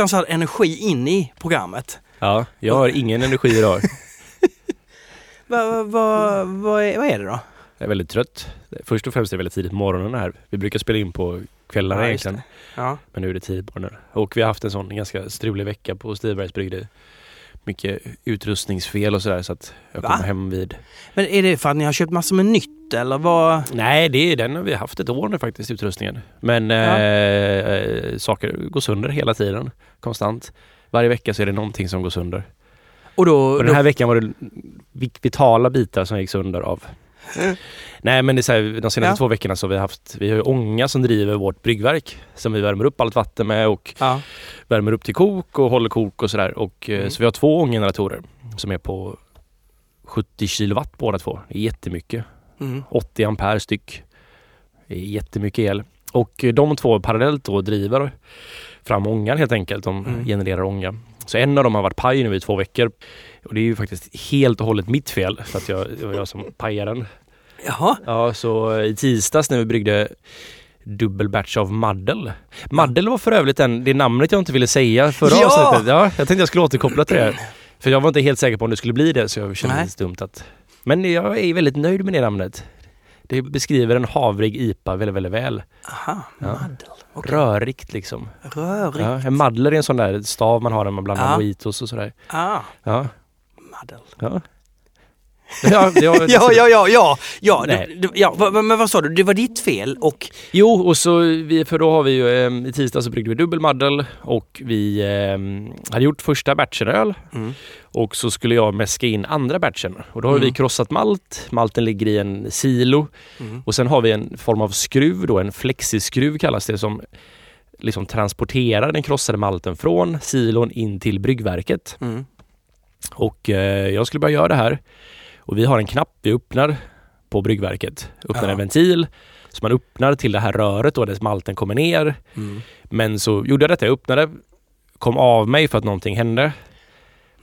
fruktansvärd energi in i programmet. Ja, jag har ingen energi idag. Vad va, va, är, vad är det då? Jag är väldigt trött. Först och främst är det väldigt tidigt på morgonen här. Vi brukar spela in på kvällarna Ja, egentligen. Ja. Men nu är det tidigt på morgonen. Och vi har haft en sån ganska strulig vecka på Stibergs brygde. Mycket utrustningsfel och sådär så att jag Va? kommer hem vid... Men är det för att ni har köpt massor med nytt eller vad? Nej, det är den har vi haft ett år nu faktiskt, utrustningen. Men Ja. eh, saker går sönder hela tiden. Konstant. Varje vecka så är det någonting som går sönder. Och då... Och den här veckan var det vi- vitala bitar som gick sönder av. Nej men det är så här, de senaste Ja. två veckorna så har vi haft, vi har ånga som driver vårt bryggverk som vi värmer upp allt vatten med och Ja. värmer upp till kok och håller kok och sådär. Och, eh, Mm. Så vi har två ånggeneratorer som är på 70 kilowatt båda två. Det är jättemycket. Mm. 80 ampere styck. Det är jättemycket el. Och eh, de två parallellt då driver fram ångan helt enkelt. De Mm. genererar ånga. Så en av dem har varit paj nu i två veckor. Och det är ju faktiskt helt och hållet mitt fel för att jag, det var jag som pajade den. Jaha. Ja, så eh, i tisdags när vi bryggde dubbel batch av maddel. Maddel var för övrigt den, det namnet jag inte ville säga förra Ja! avsnittet. Ja, jag tänkte jag skulle återkoppla till det. För jag var inte helt säker på om det skulle bli det så jag kände Nej. lite dumt att... Men jag är väldigt nöjd med det namnet. Det beskriver en havrig IPA väldigt, väldigt väl. Aha. Ja. Maddel. Okej. Rörigt liksom. Rörigt. Ja, en maddler är en sån där stav man har när man blandar Ja. mojitos och sådär. Ah. Ja. Maddel. Ja. Ja, ja, Ja, ja, ja, ja. ja, men vad sa du? Det var ditt fel och... Jo, och så vi, för då har vi ju eh, i tisdag så bryggde vi dubbelmaddel och vi eh, hade gjort första batchen öl Mm. och så skulle jag mäska in andra batchen och då har Mm. vi krossat malt. Malten ligger i en silo Mm. och sen har vi en form av skruv då, en flexiskruv kallas det som liksom transporterar den krossade malten från silon in till bryggverket. Mm. Och eh, jag skulle börja göra det här. Och vi har en knapp vi öppnar på bryggverket. Öppnar Ja. en ventil. Så man öppnar till det här röret då där malten kommer ner. Mm. Men så gjorde jag detta, jag öppnade, kom av mig för att någonting hände.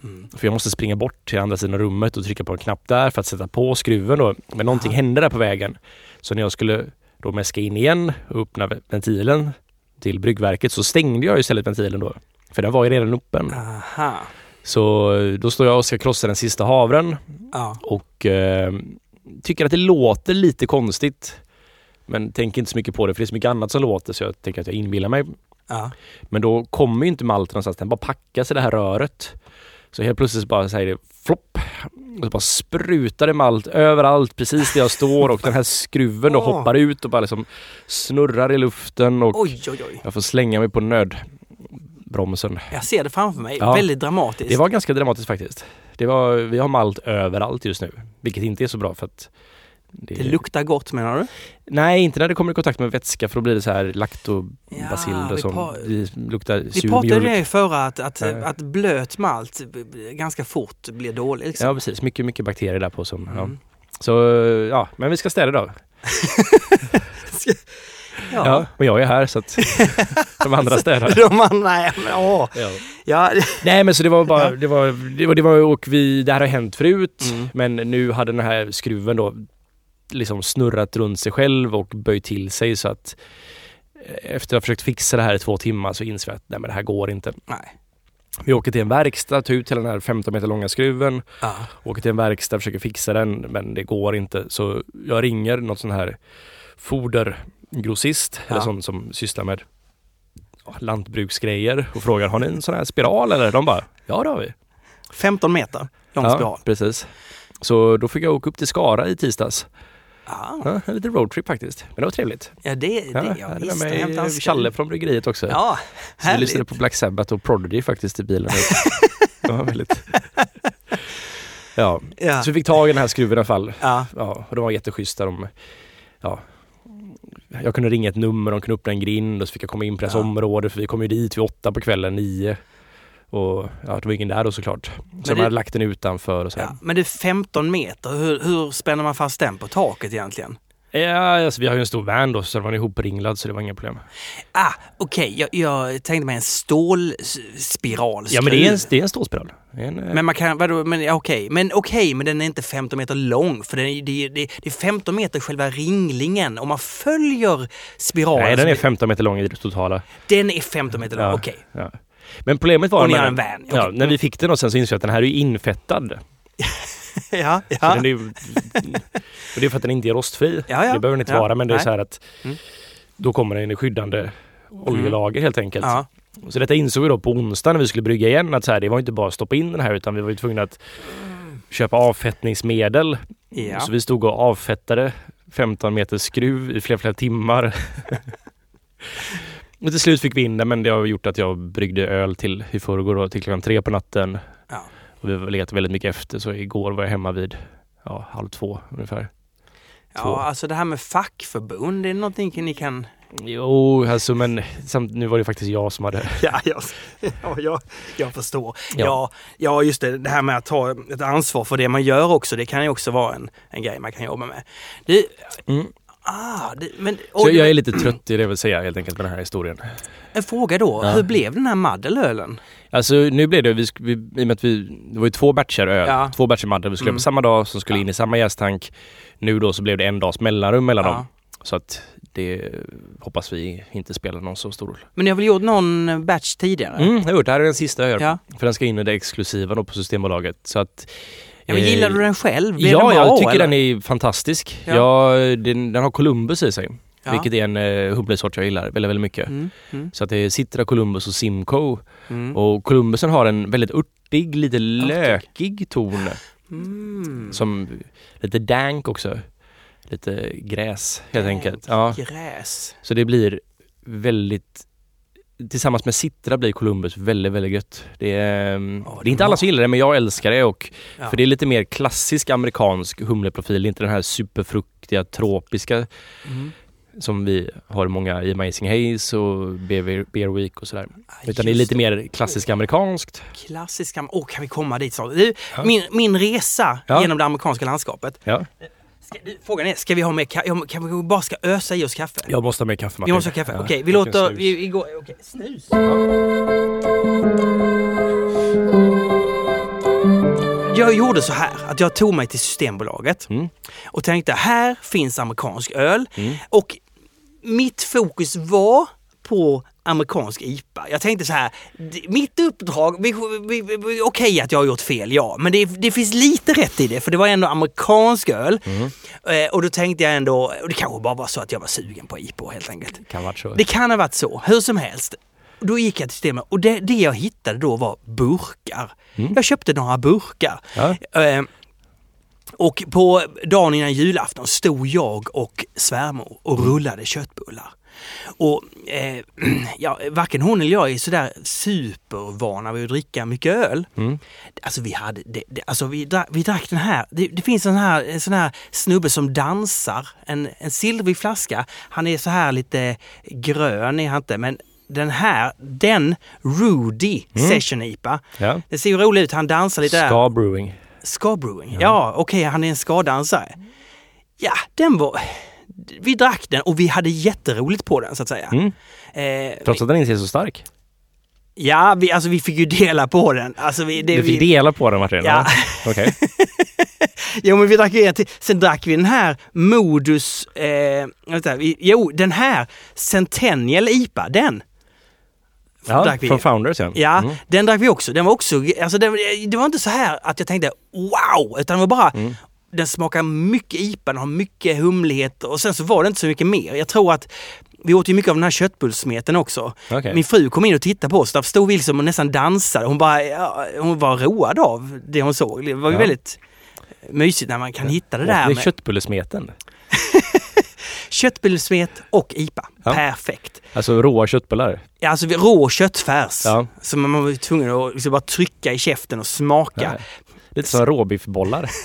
Mm. För jag måste springa bort till andra sidan rummet och trycka på en knapp där för att sätta på skruven då. Men någonting Aha. hände där på vägen. Så när jag skulle då mäska in igen och öppna ventilen till bryggverket så stängde jag istället ventilen då. För den var ju redan öppen. Aha. Så eh, då står jag och ska krossa den sista havren Ja. och eh, tycker att det låter lite konstigt. Men tänker inte så mycket på det för det är så mycket annat som låter så jag tänker att jag inbillar mig. Ja. Men då kommer ju inte malten någonstans, den bara packas i det här röret. Så helt plötsligt bara säger det flopp och så bara sprutar det malt överallt precis där jag står och den här skruven då Åh. hoppar ut och bara liksom snurrar i luften och Oj, oj, oj. jag får slänga mig på nödbromsen. Jag ser det framför mig. Ja. Väldigt dramatiskt. Det var ganska dramatiskt faktiskt. Det var, vi har malt överallt just nu, vilket inte är så bra för att det, Det luktar gott menar du? Nej, inte när det kommer i kontakt med vätska för då blir det så här laktobaciller Ja, vi som par- luktar Vi sur pratade mjölk. det förra att, att, Ja. att blöt malt ganska fort blir dålig. Liksom. Ja precis, mycket, mycket bakterier där på som, ja. Mm. Så ja, men vi ska städa då. Ja. Ja. men jag är här så att de andra städar. De andra, nej, men, åh. Ja. Ja. Nej men så det var bara, det var, det var, det var och vi, det här har hänt förut Mm. men nu hade den här skruven då liksom snurrat runt sig själv och böjt till sig så att eh, efter att ha försökt fixa det här i två timmar så inser jag att nej men det här går inte. Nej. Vi åker till en verkstad, tar ut hela den här 15 meter långa skruven, Ja. åker till en verkstad, försöker fixa den men det går inte. Så jag ringer något sån här fodergrossist Ja. eller sån som sysslar med ja, lantbruksgrejer och frågar har ni en sån här spiral eller? De bara ja det har vi. 15 meter lång spiral. precis. Så då fick jag åka upp till Skara i tisdags. Ja. Ja, en liten roadtrip faktiskt. Men det var trevligt. Ja, det, det Ja, ja, jag hade visste. med mig Challe från bryggeriet också. Ja, Så vi lyssnade på Black Sabbath och Prodigy faktiskt i bilen. det var väldigt... Ja, Ja. så vi fick tag i den här skruven i alla fall. Ja. Ja, och de var jätteschyssta. De, ja, jag kunde ringa ett nummer, de kunde öppna en grind och så fick jag komma in på deras Ja. område för vi kom ju dit vid åtta på kvällen, nio. Och ja, det var ingen där då såklart. Så de det- hade lagt den utanför och så. Ja. Men det är 15 meter, hur, hur spänner man fast den på taket egentligen? Ja, alltså, vi har ju en stor van då så den var ihopringlad så det var inga problem. Ah, okej. Jag, jag tänkte mig en stålspiral. Ja men det är en, det är en stålspiral. En, eh, Men man kan, vadå, men okej, men okej, men den är inte 15 meter lång för den är, det, det, det är 15 meter själva ringlingen. Om man följer spiralen. nej, den är blir- 15 meter lång i det totala. den är 15 meter lång, Ja, okej. ja. Men problemet var Och ni har en van, Ja, när vi fick den och sen så insåg jag att den här är infettad. Ja, ja. den är ju, och det är för att den inte är rostfri. Ja, ja. Det behöver den inte Ja, vara men det är nej. så här att Mm. då kommer den i skyddande oljelager helt enkelt. ja. Så detta insåg vi då på onsdag när vi skulle brygga igen att så här, det var inte bara att stoppa in den här utan vi var ju tvungna att köpa avfettningsmedel. ja. Så vi stod och avfettade 15 meter skruv i flera, flera timmar. och till slut fick vi in det men det har gjort att jag bryggde öl till i förrgår till klockan tre på natten. Ja. Och vi har legat väldigt mycket efter så igår var jag hemma vid ja, halv två ungefär. två. ja, alltså det här med fackförbund, det är någonting ni kan... Jo, alltså men samt, nu var det faktiskt jag som hade... Ja, jag, ja, jag, jag förstår. Ja. Ja. ja, just det. Det här med att ta ett ansvar för det man gör också, det kan ju också vara en, en grej man kan jobba med. Det, Mm. Ah, det, men, Så jag är lite trött i det vill säga helt enkelt med den här historien. En fråga då, Ja. hur blev den här maddelölen? Alltså nu blev det, vi, vi, i och med att vi, det var ju två batcher öl, Ja. två batcher Madde vi skulle Mm. på samma dag som skulle Ja. in i samma jästank. Nu då så blev det en dags mellanrum mellan dem. Så att det hoppas vi inte spelar någon så stor roll. Men ni har väl gjort någon batch tidigare? Mm, jag har gjort, det här är den sista jag gör. För den ska in i det exklusiva då på Systembolaget. Så att, ja men eh, gillar du den själv? Blev Ja, den bra, jag tycker eller? den är fantastisk. Ja. Ja. den, den har Columbus i sig. Ja. Vilket är en uh, humlesort jag gillar väldigt, väldigt mycket. Mm, mm, Så att det är Citra, Columbus och Simcoe. mm. Och Columbusen har en väldigt örtig, lite lökig ton. Mm. Som lite dank också. Lite gräs helt enkelt. Ja, Gräs. så det blir väldigt Tillsammans med Citra blir Columbus väldigt, väldigt gött. Det är, Ja, det är inte alla som gillar det men jag älskar det och Ja. för det är lite mer klassisk amerikansk humleprofil, inte den här superfruktiga, tropiska Mm. som vi har många i Amazing Haze och Beer, Week och sådär. Ah, Utan det är lite mer klassiskt amerikanskt. Klassiska... Åh, kan vi komma dit Ja. min, min resa Ja. genom det amerikanska landskapet. Ja. Ska, frågan är, ska vi ha med ka- ja, Kan vi bara ska ösa i oss kaffe? Jag måste ha med kaffe vi måste ha kaffe. Ja, Okej, vi låter... snus. Vi, vi går, okej, snus. Jag gjorde så här att jag tog mig till Systembolaget Mm. och tänkte här finns amerikansk öl Mm. och mitt fokus var på amerikansk IPA. Jag tänkte så här, mitt uppdrag, okej att jag har gjort fel, ja, men det, det finns lite rätt i det för det var ändå amerikansk öl. Eh, och då tänkte jag ändå, och det kanske bara var så att jag var sugen på IPA helt enkelt. Kan vara så. Det kan ha varit så, hur som helst. Då gick jag till systemet och det, det jag hittade då var burkar. Jag köpte några burkar. Ja. Eh, och på dagen innan julafton stod jag och svärmor och rullade köttbullar. Och eh, ja, varken hon eller jag är sådär supervana vid att dricka mycket öl. Mm. Alltså vi hade, det, det, alltså vi, drack, vi drack den här, det, det finns en, här, en sån här snubbe som dansar, en, en silvrig flaska. Han är så här lite grön är han inte, men den här, den Rudy Session IPA. Ja. Det ser ju roligt ut, han dansar lite där. Ska Brewing. Ska Brewing. Ja, okej, han är en skadansare. Ja, den var... Vi drack den och vi hade jätteroligt på den så att säga. Mm. Eh, Trots att den inte är så stark. ja, vi, alltså vi fick ju dela på den. Alltså, vi, det, Du fick vi, dela på den Martin? Ja. Okej. Jo, men vi drack ju en till. Sen drack vi den här Modus... Eh, vänta, vi, jo, den här Centennial IPA, den. Ja, från Founders ja. Ja, Mm. den drack vi också. Den var också, alltså det, det var inte så här att jag tänkte wow, utan det var bara Mm. Den smakar mycket IPA, den har mycket humlighet och sen så var det inte så mycket mer. Jag tror att vi åt ju mycket av den här köttbullsmeten också. Okej. Min fru kom in och tittade på oss, där stod vi liksom och nästan dansade. Hon, bara, ja, hon var road av det hon såg. Det var ju Ja. väldigt mysigt när man kan hitta det där Det är med köttbullesmeten. köttbullsmet och IPA. Ja. Perfekt. Alltså råa köttbullar. Ja, Alltså rå köttfärs. Ja. Så man var tvungen att liksom bara trycka i käften och smaka. Ja. Lite som råbiffbollar.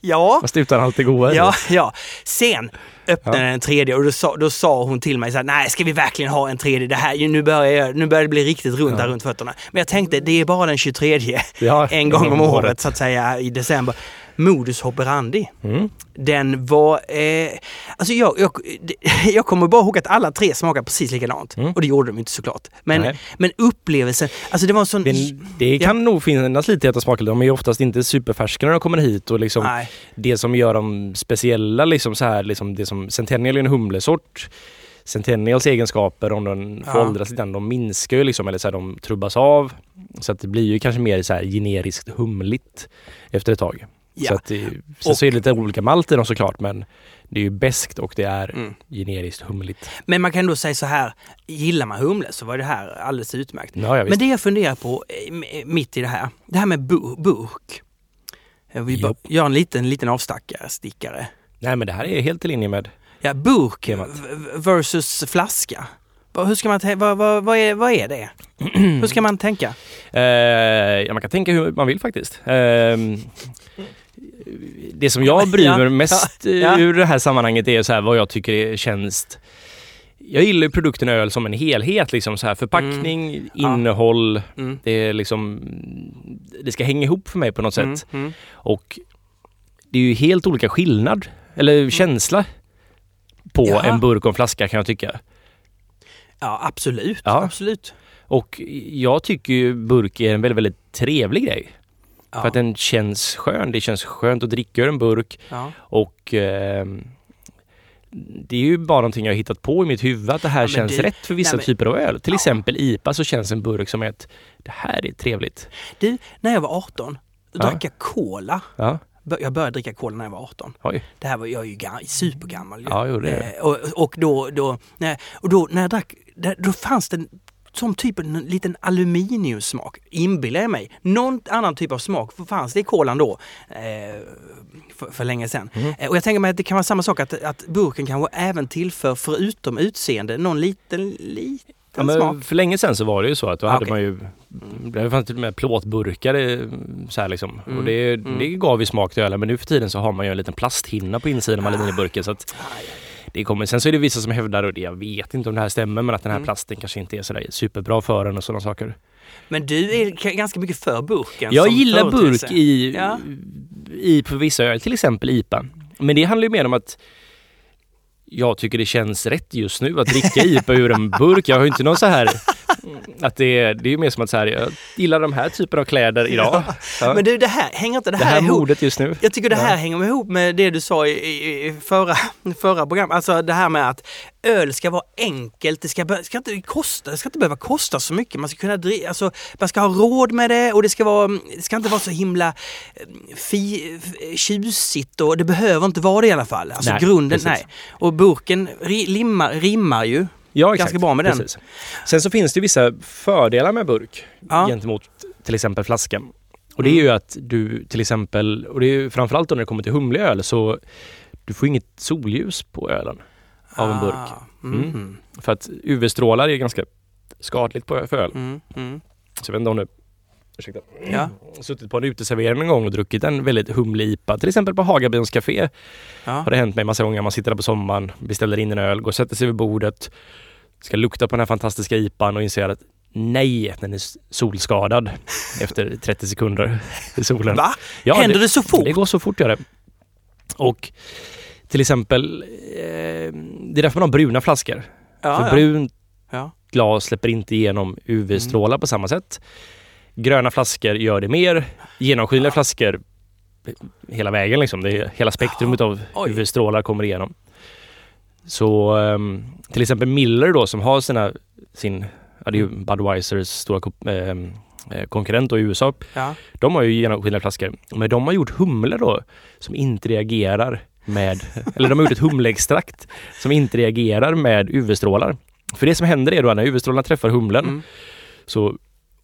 Ja, Fast utan allt det goda. ja, ja. Sen öppnade Ja. den tredje och då sa, då sa hon till mig så här, nej ska vi verkligen ha en tredje? Det här, nu, börjar jag, nu börjar det bli riktigt runt här runt fötterna. Men jag tänkte, det är bara den 23 Ja, en gång om året så att säga i december. Modus operandi. Mm. Den var... Eh, alltså jag, jag, jag kommer bara ihåg att alla tre smakade precis likadant. Mm. Och det gjorde de inte såklart. Men, Nej. men upplevelsen, alltså det var en sån... Det, det kan nog finnas lite i att de smakar. De är ju oftast inte superfärska när de kommer hit och liksom Nej. det som gör dem speciella, liksom så här, liksom det som Centennial är en humlesort. Centennials egenskaper om den Ja. får åldras lite, de minskar ju liksom, eller så här, de trubbas av. Så att det blir ju kanske mer så här generiskt humligt efter ett tag. Ja. Så att det, sen Och- så är det lite olika malt i dem såklart men det är ju beskt och det är Mm. generiskt humligt. Men man kan då säga så här, gillar man humle så var det här alldeles utmärkt. Ja, ja. Men det jag funderar på eh, m- mitt i det här, det här med bu- burk. Bara Japp. göra en liten, liten avstackare, stickare. Nej men det här är helt i linje med Ja, burk versus flaska. Hur ska man vad, vad, vad, är, vad är det? Hur ska man tänka? Eh, ja, man kan tänka hur man vill faktiskt. Ehm, det som jag bryr mig Ja, mest ja, ja. ur det här sammanhanget är så här vad jag tycker är känns jag gillar ju produkten öl som en helhet, liksom så här förpackning, Ja. innehåll, Mm. det är liksom det ska hänga ihop för mig på något sätt. Mm, mm. Och det är ju helt olika skillnad, eller känsla på Jaha. en burk och en flaska kan jag tycka. Ja, absolut. Absolut. Och jag tycker ju burk är en väldigt, väldigt trevlig grej. Ja. För att den känns skön. Det känns skönt att dricka ur en burk ja. och ehm, det är ju bara någonting jag har hittat på i mitt huvud att det här Ja, känns du- rätt för vissa nej, men- typer av öl. Till exempel IPA så känns en burk som ett det här är trevligt. Du, när jag var 18, då drack jag cola. Jag började dricka cola när jag var 18. oj. Det här var jag är ju gam- supergammal. ju. Ja, jo, det. Eh, och, och då, då, nej, och då när jag drack, då fanns det som typ en liten aluminiumsmak, inbillar jag mig. Någon annan typ av smak fanns det i kolan då, eh, för, för länge sedan. Mm. Eh, och jag tänker mig att det kan vara samma sak, att, att burken kanske även tillför, förutom utseende, någon liten, liten Ja, men för länge sedan så var det ju så att då hade Okej. man ju Det fanns till och med plåtburkar eh, så här liksom. Mm, Och det, mm. det gav ju smak till ölen men nu för tiden så har man ju en liten plasthinna på insidan av Ah. aluminiumburken så att det kommer. Sen så är det vissa som hävdar, och det, jag vet inte om det här stämmer, men att den här Mm. plasten kanske inte är sådär superbra för en och sådana saker. Men du är ganska mycket för burken Jag gillar burk i, Ja. i på vissa öl, till exempel IPA. Men det handlar ju mer om att jag tycker det känns rätt just nu att dricka IPA ur en burk. Jag har ju inte någon så här att det är, det är ju mer som att så här, jag gillar de här typerna av kläder idag. Ja. Men du, det här, hänger inte det det här, ihop? modet just nu. Jag tycker det här Ja. hänger ihop med det du sa i, i, förra, förra programmet. Alltså det här med att öl ska vara enkelt. Det ska, ska inte kosta, det ska inte behöva kosta så mycket. Man ska kunna dri- alltså, man ska ha råd med det och det ska, vara, det ska inte vara så himla eh, fi, tjusigt och det behöver inte vara det i alla fall. Alltså Nej, grunden, precis. nej. Och burken ri, limmar, rimmar ju. Ja, Ganska bra med den. Precis. Sen så finns det vissa fördelar med burk Ja. gentemot till exempel flaska. Och det är ju att du till exempel, och det är ju framförallt när det kommer till humlig öl, så du får inget solljus på ölen av en burk. Ah, Mm. mhm. För att UV-strålar är ganska skadligt på, för öl. Mm, mm. Så jag vet inte om du ursäkta, Ja. suttit på en uteservering en gång och druckit en väldigt humlig IPA. Till exempel på Hagabyns café. Ja. Har det hänt mig massa gånger. Man sitter där på sommaren, beställer in en öl, går och sätter sig vid bordet, ska lukta på den här fantastiska IPAn och inser att nej, den är solskadad efter 30 sekunder i solen. Va? Ja, Händer det, så fort? Det går så fort gör det. Och till exempel, eh, det är därför man har bruna flaskor. Ja, För ja. brunt Ja. glas släpper inte igenom UV-strålar på samma sätt. Gröna flaskor gör det mer. Genomskinliga flaskor hela vägen liksom. Det är, hela spektrumet av. UV-strålar kommer igenom. Så ehm, till exempel Miller då som har sina, sin, ja, det är ju Budweisers stora ehm, eh, konkurrent då i USA. Ja. De har ju genomskinliga flaskor. Men de har gjort humle då som inte reagerar med, eller de har gjort ett humleextrakt som inte reagerar med UV-strålar. För det som händer är då när UV-strålarna träffar humlen Mm. så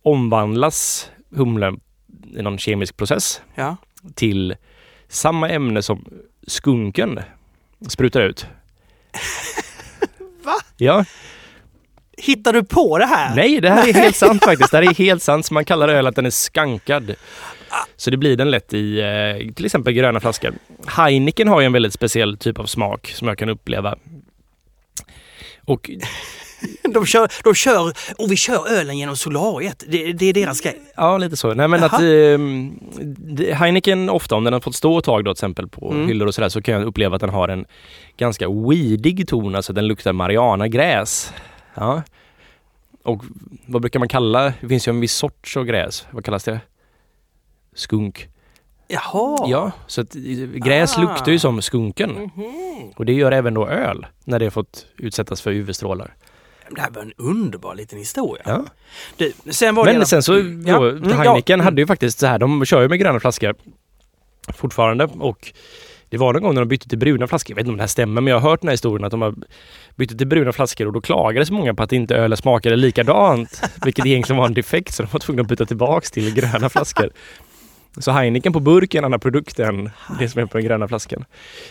omvandlas humlen i någon kemisk process Ja. till samma ämne som skunken sprutar ut. Va? Ja, Hittar du på det här? nej det här är helt sant faktiskt. Det här är helt sant. Så man kallar öl att den är skankad. Så det blir den lätt i eh, till exempel gröna flaskor. Heineken har ju en väldigt speciell typ av smak som jag kan uppleva. Och De kör, de kör, och vi kör ölen genom solariet. Det, det är deras grej. Ja, lite så. Nej men Jaha. att det- Heineken ofta, om den har fått stå ett tag då till exempel på Mm. hyllor och sådär så kan jag uppleva att den har en ganska weedig ton, alltså den luktar marijuana-gräs. Ja. Och vad brukar man kalla, det finns ju en viss sorts av gräs, vad kallas det? Skunk. Jaha. Ja, så att eh, gräs Ah. luktar ju som skunken. Mhm. Och det gör även då öl när det har fått utsättas för UV-strålar. Det här var en underbar liten historia. Ja. Du, sen var det Men sen så, Ja. Mm, ja. Heineken Mm. hade ju faktiskt så här, de kör ju med gröna flaskor fortfarande och det var någon gång när de bytte till bruna flaskor, jag vet inte om det här stämmer men jag har hört den här historien att de har bytt till bruna flaskor och då klagade så många på att inte ölen smakade likadant. vilket egentligen var en defekt så de var tvungna att byta tillbaks till gröna flaskor. Så Heineken på burk är en annan produkt än det som är på den gröna flaskan.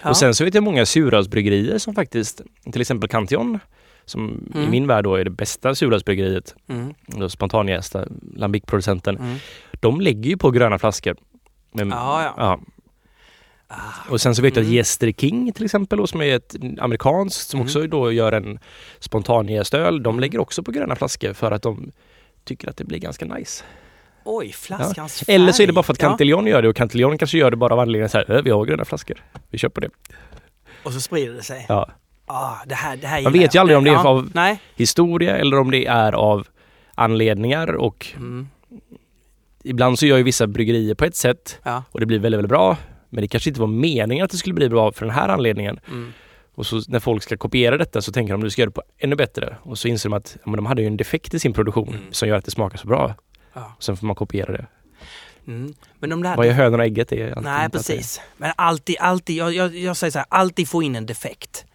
Ja. Och sen så vet jag många surölsbryggerier som faktiskt, till exempel Cantillon, som i Mm. min värld då är det bästa surölsbryggeriet, Mm, då spontanjästa Lambic-producenten, mm. de lägger ju på gröna flaskor. Men, Ja, ja. ja. Ah. Och sen så vet jag att Mm. Jester King till exempel, då, som är ett amerikanskt, som Mm. också då gör en spontanjästöl, de lägger också på gröna flaskor för att de tycker att det blir ganska nice. Oj, flaskans färg. Eller så är det bara för att Ja. Cantillon gör det och Cantillon kanske gör det bara av anledningen så här, "Äh, vi har gröna flaskor, vi köper det. Och så sprider det sig. Ja. Ah, det här, det här Man vet ju aldrig om det är Ja. av- Nej. Historia eller om det är av anledningar och Mm. ibland så gör ju vissa bryggerier på ett sätt Ja. och det blir väldigt, väldigt bra. Men det kanske inte var meningen att det skulle bli bra för den här anledningen. Mm. Och så när folk ska kopiera detta så tänker de att du ska göra det på ännu bättre. Och så inser de att ja, men de hade ju en defekt i sin produktion Mm. som gör att det smakar så bra. Ja. Sen får man kopiera det. Mm. Men de där... Vad är hönan och ägget? Det är Nej, det- precis. Men alltid, alltid, jag, jag, jag säger så här, alltid få in en defekt.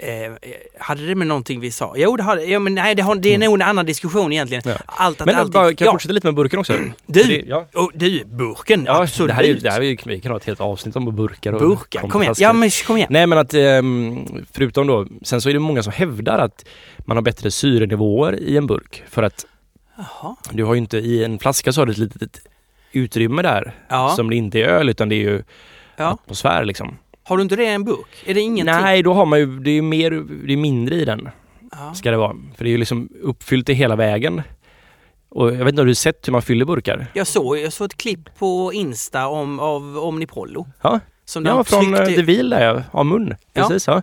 Eh, hade det med någonting vi sa? Jo, det har ja, men nej, det, har, det är nog en annan diskussion egentligen. Mm. Ja. Allt att Men alltid, bara, kan jag ja, fortsätta lite med burken också? Du! Det, ja. och du, burken, Ja, absolut. det här är, det här är, vi kan ha ett helt avsnitt om burkar och burkar, kom igen. Ja, men kom igen. Nej men att ehm, förutom då, sen så är det många som hävdar att man har bättre syrenivåer i en burk. För att Jaha. du har ju inte, i en flaska så har du ett litet utrymme där Ja. som det inte är öl utan det är ju Ja. atmosfär liksom. Har du inte det i en burk? Är det ingenting? Nej, då har man ju, det är mer, det är mindre i den Ja. ska det vara. För det är ju liksom uppfyllt i hela vägen. Och jag vet inte, har du sett hur man fyller burkar? Jag såg, jag såg ett klipp på Insta om, av Omnipollo. Ja, Som ja från tryckte- uh, The Wheel där ja, av mun. Ja. Precis, ja.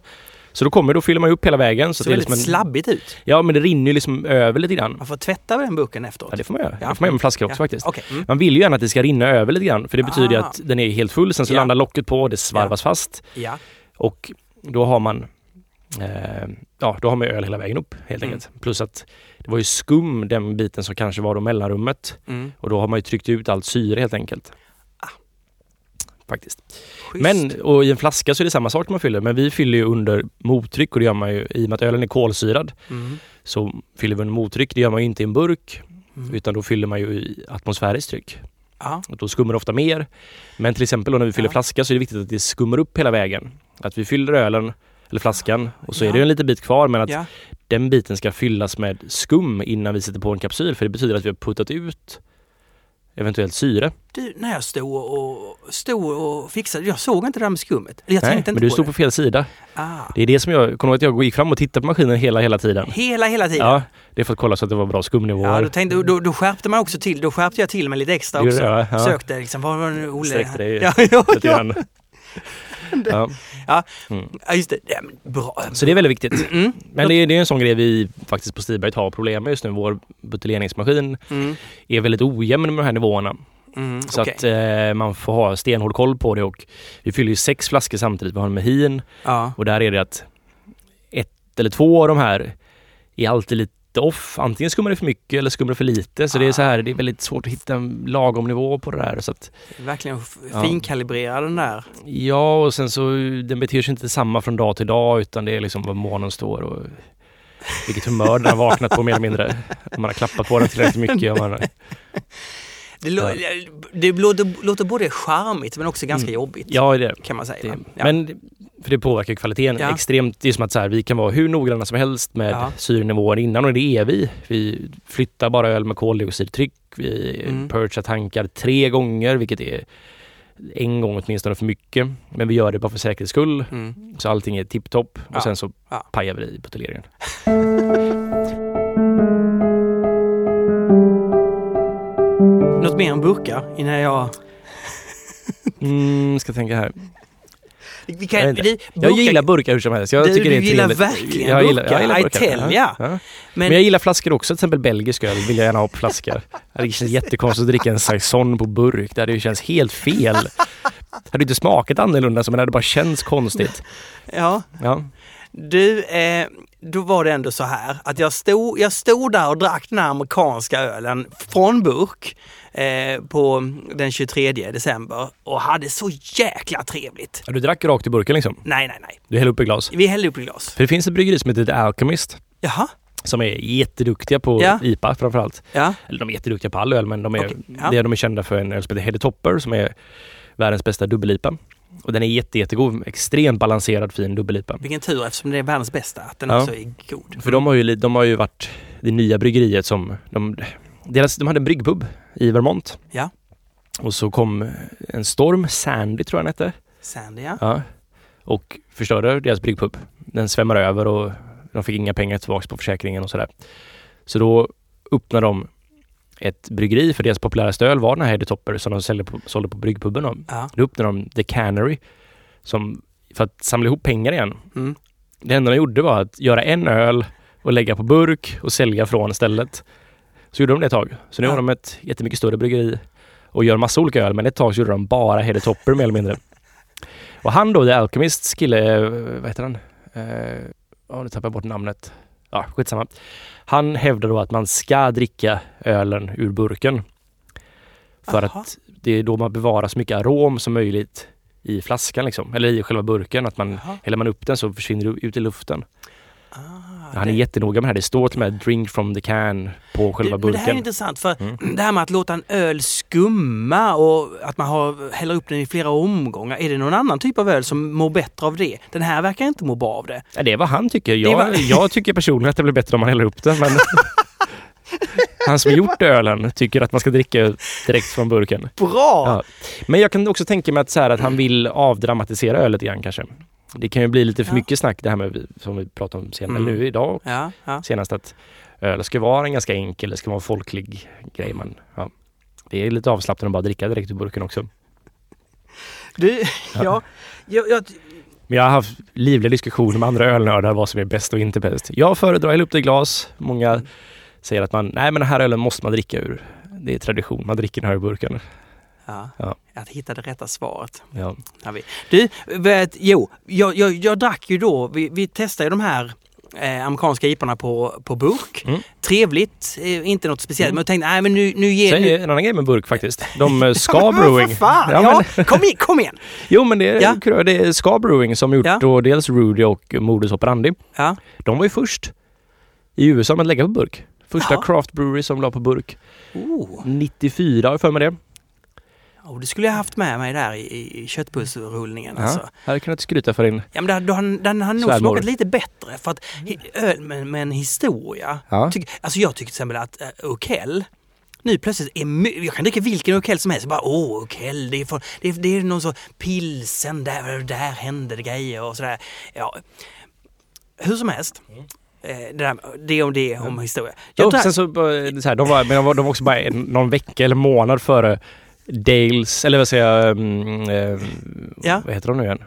Så då kommer, då fyller man upp hela vägen. Så Så det är väldigt liksom slabbigt ut. Ja, men det rinner ju liksom över lite grann. Man får tvätta den burken efteråt. Ja, det får man göra. Ja. Det får man göra med flaskor också Ja. faktiskt. Okej. Mm. Man vill ju gärna att det ska rinna över lite grann för det betyder Ah. att den är helt full. Sen så Ja. landar locket på och det svarvas fast. Ja. Och då har man eh, Ja, då har man öl hela vägen upp helt Mm. enkelt. Plus att det var ju skum den biten som kanske var då mellanrummet. Mm. Och då har man ju tryckt ut allt syre helt enkelt. Faktiskt. Schysst. Men, och i en flaska så är det samma sak man fyller. Men vi fyller ju under mottryck och det gör man ju i och med att ölen är kolsyrad. Mm. Så fyller vi under mottryck. Det gör man ju inte i en burk. Mm. Utan då fyller man ju i atmosfäriskt tryck. Ja. Och då skummar det ofta mer. Men till exempel när vi fyller Ja. flaska så är det viktigt att det skummar upp hela vägen. Att vi fyller ölen eller flaskan och så Ja. är det en liten bit kvar men att ja. den biten ska fyllas med skum innan vi sätter på en kapsyl för det betyder att vi har puttat ut eventuellt syre. Du, när jag stod och, stod och fixade, jag såg inte det där med skummet. Jag Nej, tänkte men inte du på stod det. på fel sida. Ah. Det är det som jag kommer att jag gick fram och tittade på maskinen hela, hela tiden. Hela, hela tiden. Ja, det är för att kolla så att det var bra Ja, skumnivåer. då, tänkte, då, då skärpte man också till, då skärpte jag till mig lite extra också. det, ja. Ja. Sökte liksom, vad var det Olle? Sträckte dig ja, ja, ja. Ja. Mm. ja, just det. Ja, bra. Så det är väldigt viktigt. Mm. Men det är, det är en sån grej vi faktiskt på Stiberget har problem med just nu. Vår buteljeringsmaskin Mm. är väldigt ojämn med de här nivåerna. Mm. Så okej. att eh, man får ha stenhård koll på det och vi fyller ju sex flaskor samtidigt. Vi har en Mehin ja. och där är det att ett eller två av de här är alltid lite off. Antingen skummar det för mycket eller skummar det för lite. Så det är så här, det är väldigt svårt att hitta en lagom nivå på det där. Så att, Verkligen Ja. finkalibrera den där. ja, och sen så den beter sig inte samma från dag till dag utan det är liksom vad månen står och vilket humör den har vaknat på mer eller mindre. Om man har klappat på den tillräckligt mycket. Om man, Det, lå- det låter, låter både charmigt men också ganska Mm. jobbigt. ja, det. Kan man säga. Det, Ja. Men för det påverkar kvaliteten Ja. extremt. Det är som att så här, vi kan vara hur noggranna som helst med Ja. syrenivåer innan och det är vi. Vi flyttar bara öl med koldioxidtryck. Vi Mm. purchar tankar tre gånger vilket är en gång åtminstone för mycket. Men vi gör det bara för säkerhets skull. Mm. Så allting är tipptopp och sen så Ja. pajar vi det i buteljeringen. Något mer om burkar innan jag... Mm, ska tänka här. Vi kan, Jag du, Jag gillar burkar hur som helst. Jag Du- tycker det är du gillar trevligt. verkligen jag gillar, burkar. jag gillar I burkar. tell ya. Ja. Men, Men, jag gillar flaskor också. Till exempel belgisk öl vill jag gärna ha på flaskor. Det känns jättekonstigt att dricka en saison på burk. Det känts helt fel. Det hade inte smakat annorlunda men det hade bara känts konstigt. ja, Ja. du, eh, då var det ändå så här att jag stod, jag stod där och drack den här amerikanska ölen från burk eh, på den 23 december och hade så jäkla trevligt. Du drack rakt i burken liksom? Nej, nej, nej. Du hällde upp i glas? Vi hällde upp i glas. För det finns ett bryggeri som heter The Alchemist Jaha, som är jätteduktiga på Ja. IPA framförallt. ja. Eller de är jätteduktiga på all öl men de är, Okej, ja. det de är kända för en öl som heter Heady Topper som är världens bästa dubbel-IPA. Och den är jätte, jättegod. Extremt balanserad fin dubbel-IPA. Vilken tur eftersom det är världens bästa att den Ja. också är god. För de har ju, de har ju varit det nya bryggeriet som... De, deras, de hade en bryggpub i Vermont. Ja. Och så kom en storm, Sandy tror jag den hette. Sandy, ja. Ja. Och förstörde deras bryggpub. Den svämmade över och de fick inga pengar tillbaka på försäkringen och sådär. Så då öppnade de ett bryggeri för deras populäraste öl var den här Heady Topper som de sålde på, sålde på bryggpuben. Då. ja. Då öppnade de The Cannery som, för att samla ihop pengar igen. Mm. Det enda de gjorde var att göra en öl och lägga på burk och sälja från stället. Så gjorde de det ett tag. Så nu Ja. har de ett jättemycket större bryggeri och gör massa olika öl. Men ett tag så gjorde de bara Heady Topper mer eller mindre. Och han då, The Alchemists kille, eh, vad heter han? Eh, Ja, nu tappar jag bort namnet. Ja, skitsamma. Han hävdar då att man ska dricka ölen ur burken. För Aha. att det är då man bevarar så mycket arom som möjligt i flaskan liksom. Eller i själva burken. Att man, häller man upp den så försvinner det ut i luften. Ah, Han är det- jättenoga med det här. Det står till och med drink from the can på själva det, men det här är burken. intressant för Mm. det här med att låta en öl skumma och att man har, häller upp den i flera omgångar. Är det någon annan typ av öl som mår bättre av det? Den här verkar inte må bra av det. Ja, det är vad han tycker. Jag, var- jag tycker personligen att det blir bättre om man häller upp den. Men han som har gjort ölen tycker att man ska dricka direkt från burken. Bra! Ja. Men jag kan också tänka mig att, så här, att han vill avdramatisera ölet igen kanske. Det kan ju bli lite för Ja. mycket snack det här med som vi pratade om senare, Mm. nu idag Ja, ja. senast att öl ska vara en ganska enkel, det ska vara en folklig grej. Men, ja. Det är lite avslappnande att bara dricka direkt ur burken också. Du, ja, jag, jag, Men jag har haft livliga diskussioner med andra ölnördar vad som är bäst och inte bäst. Jag föredrar hälla upp det i glas. Många Mm. säger att man, nej men den här ölen måste man dricka ur. Det är tradition, man dricker den här ur burken. Ja, Ja. att hitta det rätta svaret. Ja. Du, vet, jo, jag, jag, jag drack ju då, vi, vi testade ju de här eh, amerikanska iporna på, på burk. Mm. Trevligt, eh, inte något speciellt. Mm. Men jag tänkte, nej men nu, nu ger... Sen är en annan grej med burk faktiskt. De eh, ska brewing. Ja, Ja, men, kom, igen, kom igen! jo men det är, Ja. det är ska brewing som gjort Ja. då dels Rudy och Modus Operandi. Ja. De var ju först i USA med att lägga på burk. Första Ja. craft brewery som la på burk. Oh. 94 har jag för mig det. Oh, det skulle jag haft med mig där i, i, köttbussrullningen. Ja. Alltså. Hade kunnat skryta för din... Ja, men den, den, den har nog smakat lite bättre för att hi- öl med, med en historia. Ja. Tyck, alltså jag tycker till exempel att uh, Okell nu plötsligt är jag kan dricka vilken Okell som helst. Bara, Åh, Okell, det är, från, det, är, det är någon så pilsen, där, där hände det grejer och sådär. Ja. Hur som helst. Eh, det, där, det om det om historia. Jag Jo, drack- sen så, eh, så här, de, var, men de, var, de var också bara någon vecka eller månad före Dales, eller vad säger jag, mm, eh, Ja. vad heter de nu igen?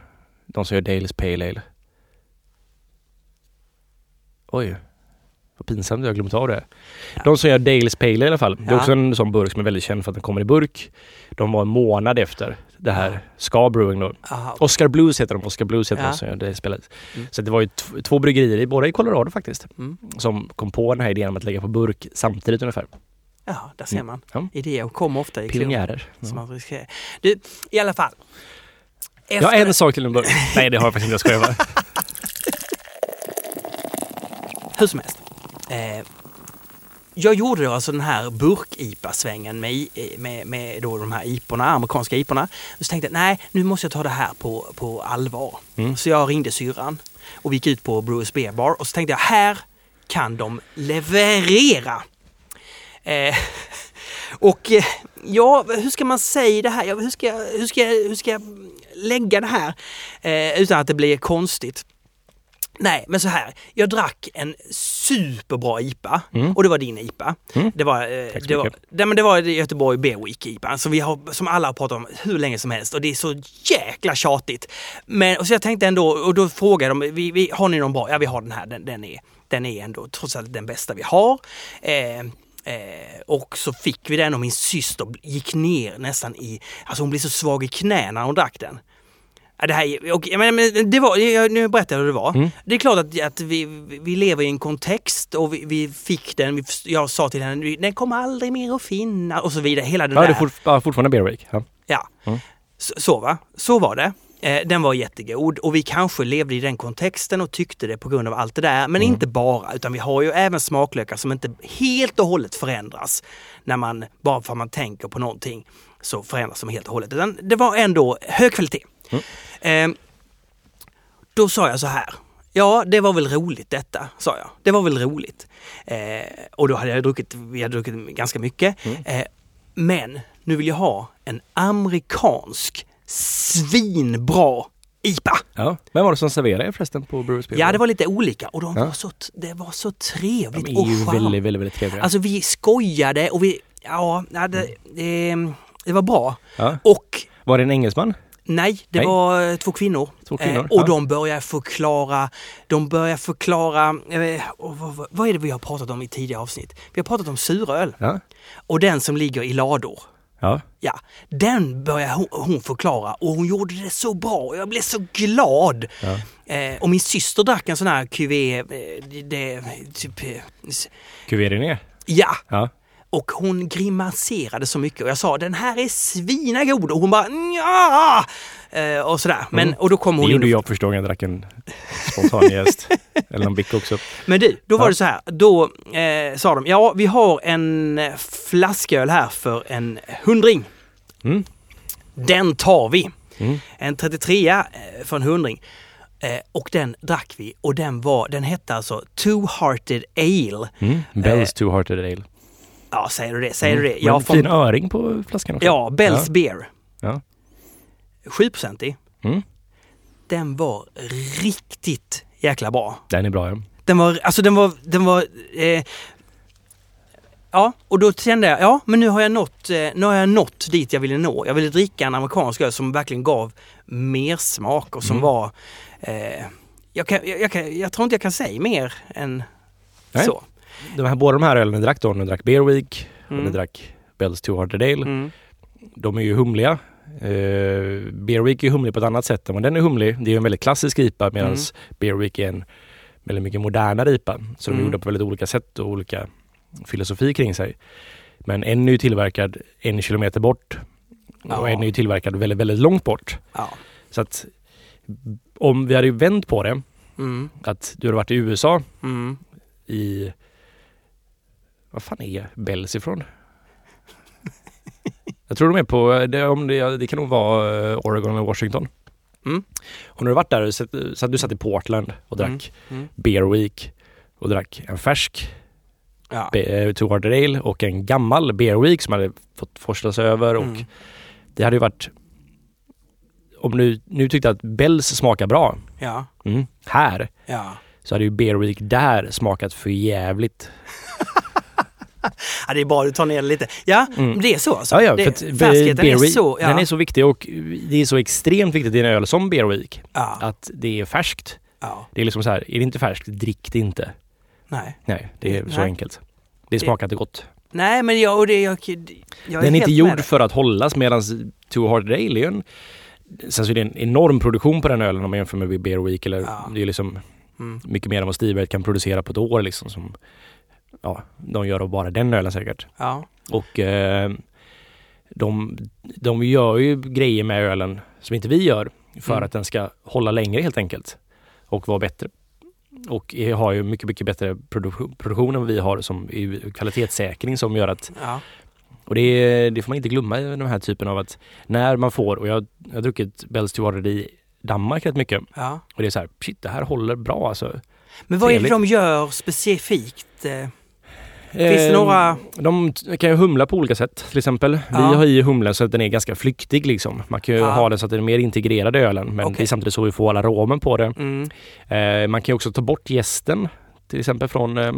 De som gör Dales Pale Ale. Oj, vad pinsamt jag har glömt av det. Ja. De som gör Dales Pale Ale i alla fall. Det är Ja. också en sån burk som är väldigt känd för att den kommer i burk. De var en månad efter det här Ska Brewing då. Aha, Oscar Blues heter de. Oscar Blues heter Ja. de som gör det spelet. Mm. Så det var ju två bryggerier, båda i Colorado faktiskt mm. som kom på den här idén om att lägga på burk samtidigt ungefär. Ja, där ser man. Ja. Idéer kommer ofta i. Pionjärer. Som Ja. Du, i alla fall. Jag har en sak till en början. Nej, det har jag faktiskt inte. Jag skojar bara. Hur som helst. Eh, jag gjorde då alltså den här burk-IPA-svängen med, i- med, med då de här IPorna, amerikanska IPorna. Och så tänkte jag, nej, nu måste jag ta det här på, på allvar. Mm. Så jag ringde syrran och vi gick ut på Brewers Beer Bar och så tänkte jag, här kan de leverera. Eh, Och eh, ja, hur ska man säga det här? Ja, Hur ska jag, hur ska jag, hur ska jag lägga det här eh, utan att det blir konstigt? Nej, men så här. Jag drack en superbra IPA Mm. och det var din IPA. Mm. Det var, eh, det var, nej, men det var Göteborg Beer Week IPA som, vi har, som alla har pratat om hur länge som helst och det är så jäkla tjatigt. Men och så jag tänkte ändå, och då frågade de, vi, vi, har ni någon bra? Ja, vi har den här. Den, den, är, den är ändå trots allt den bästa vi har. Eh, Eh, och så fick vi den och min syster gick ner nästan i, alltså hon blev så svag i knäna när hon drack den. Det, här, och, men, det var, nu berättar jag hur det var. Mm. Det är klart att, att vi, vi lever i en kontext och vi, vi fick den. Vi, jag sa till henne, den kommer aldrig mer att finna och så vidare. Hela den Ja, det där. är fort, ja, fortfarande Beer Week. Ja. Ja, Mm. så, så va. Så var det. Eh, den var jättegod och vi kanske levde i den kontexten och tyckte det på grund av allt det där. Men Mm. inte bara, utan vi har ju även smaklökar som inte helt och hållet förändras. När man, bara för att man tänker på någonting så förändras de helt och hållet. Utan det var ändå hög kvalitet. Mm. Eh, då sa jag så här. Ja, det var väl roligt detta, sa jag. Det var väl roligt. Eh, och då hade jag druckit, vi hade druckit ganska mycket. Mm. Eh, men nu vill jag ha en amerikansk svinbra IPA. Ja. Vem var det som serverade er förresten på Brewers Beer Ja, det var lite olika och de Ja. var så, det var så trevligt De är ju charmigt. väldigt, väldigt, väldigt trevliga. Alltså vi skojade och vi, ja, det, det, det var bra. ja. Och Var det en engelsman? Nej, det Nej. var eh, två kvinnor. Två kvinnor, Eh, och ja. de börjar förklara, de börjar förklara, eh, vad- vad är det vi har pratat om i tidigare avsnitt? Vi har pratat om suröl Ja. och den som ligger i lador. Ja. Ja, den började hon, hon förklara och hon gjorde det så bra och jag blev så glad. Ja. Eh, och min syster drack en sån här QV, eh, det, typ, eh, Kuvering ner? ja, Ja. och hon grimaserade så mycket och jag sa den här är svinagod och hon bara ja eh, och sådär. Men, Mm. och då kom Det hon gjorde in jag första gången jag drack en spontan gäst. Eller en bick också. Men du, då var Ja. det så här. Då eh, sa de, ja vi har en eh, flasköl här för en hundring. Mm. Den tar vi. Mm. En 33 eh, för en hundring. Eh, och den drack vi och den var, den hette alltså Two Hearted Ale. Mm. Bells Two Hearted Ale. Ja, säger du det? Säger Mm. du det? Men Ja, fin öring på flaskan också. ja Bells Ja. Beer. Ja. 7-procentig. Mm. Den var riktigt jäkla bra. Den är bra ja. Den var, alltså den var, den var... Eh, ja, och då kände jag, ja men nu har jag nått, eh, nu har jag nått dit jag ville nå. Jag ville dricka en amerikansk öl som verkligen gav mer smak och som Mm. var... Eh, jag, kan, jag, jag, kan, jag tror inte jag kan säga mer än Nej. så. De här, båda de här ölen ni drack då, ni drack Beer Week och Mm. ni drack Bells Two Hearted Ale. Mm. De är ju humliga. Uh, Beer Week är humlig på ett annat sätt än vad den är humlig. Det är ju en väldigt klassisk IPA medan Mm. Beer Week är en väldigt mycket modernare IPA. Så de är Mm. gjorda på väldigt olika sätt och olika filosofi kring sig. Men en är ju tillverkad en kilometer bort Ja. och en är ju tillverkad väldigt, väldigt långt bort. Ja. Så att om vi hade vänt på det, Mm. att du hade varit i USA Mm. i... Vad fan är Bells ifrån? Jag tror de är på, det, om det, det kan nog vara eh, Oregon eller Washington. Mm. Och när du varit där, så, så du satt i Portland och drack Mm. Mm. Beer Week och drack en färsk Ja. Be- eh, Two Hearted Ale och en gammal Beer Week som hade fått forslas över och Mm. det hade ju varit om du nu tyckte att Bells smakar bra Ja. mm, här Ja. så hade ju Beer Week där smakat för jävligt. ja, det är bra du tar ner det lite. Ja, Mm. det är så alltså. Ja, ja, det, färskheten är så... Ja. den är så viktig och det är så extremt viktigt i en öl som Beer Week ja. att det är färskt. ja. Det är liksom så här, är det inte färskt, drick det inte. Nej. Nej, det är så Nej. enkelt. Det smakar inte gott. Nej, men jag, och det, jag, jag är Den är inte gjord för att hållas medan Two Hearted Ale är en... Sen så är det en enorm produktion på den ölen om man jämför med Beer Week eller Ja. det är liksom Mm. mycket mer än vad Steve kan producera på ett år liksom som ja, de gör av bara den ölen säkert. Ja. Och eh, de, de gör ju grejer med ölen som inte vi gör för Mm. att den ska hålla längre helt enkelt och vara bättre. Och har ju mycket, mycket bättre produktion, produktion än vi har som kvalitetssäkring som gör att Ja. och det, det får man inte glömma i den här typen av att när man får, och jag, jag har druckit Bells to Water i Danmark rätt mycket ja. och det är så här, shit det här håller bra alltså. Men vad är det Trevligt. de gör specifikt? Finns det Eh, några... De kan ju humla på olika sätt till exempel. Ja. Vi har i humlen så att den är ganska flyktig liksom. Man kan ju Ja. ha den så att den är mer integrerad i ölen men Okej. det är samtidigt så vi får alla aromen på det. Mm. Eh, man kan ju också ta bort jästen till exempel från eh,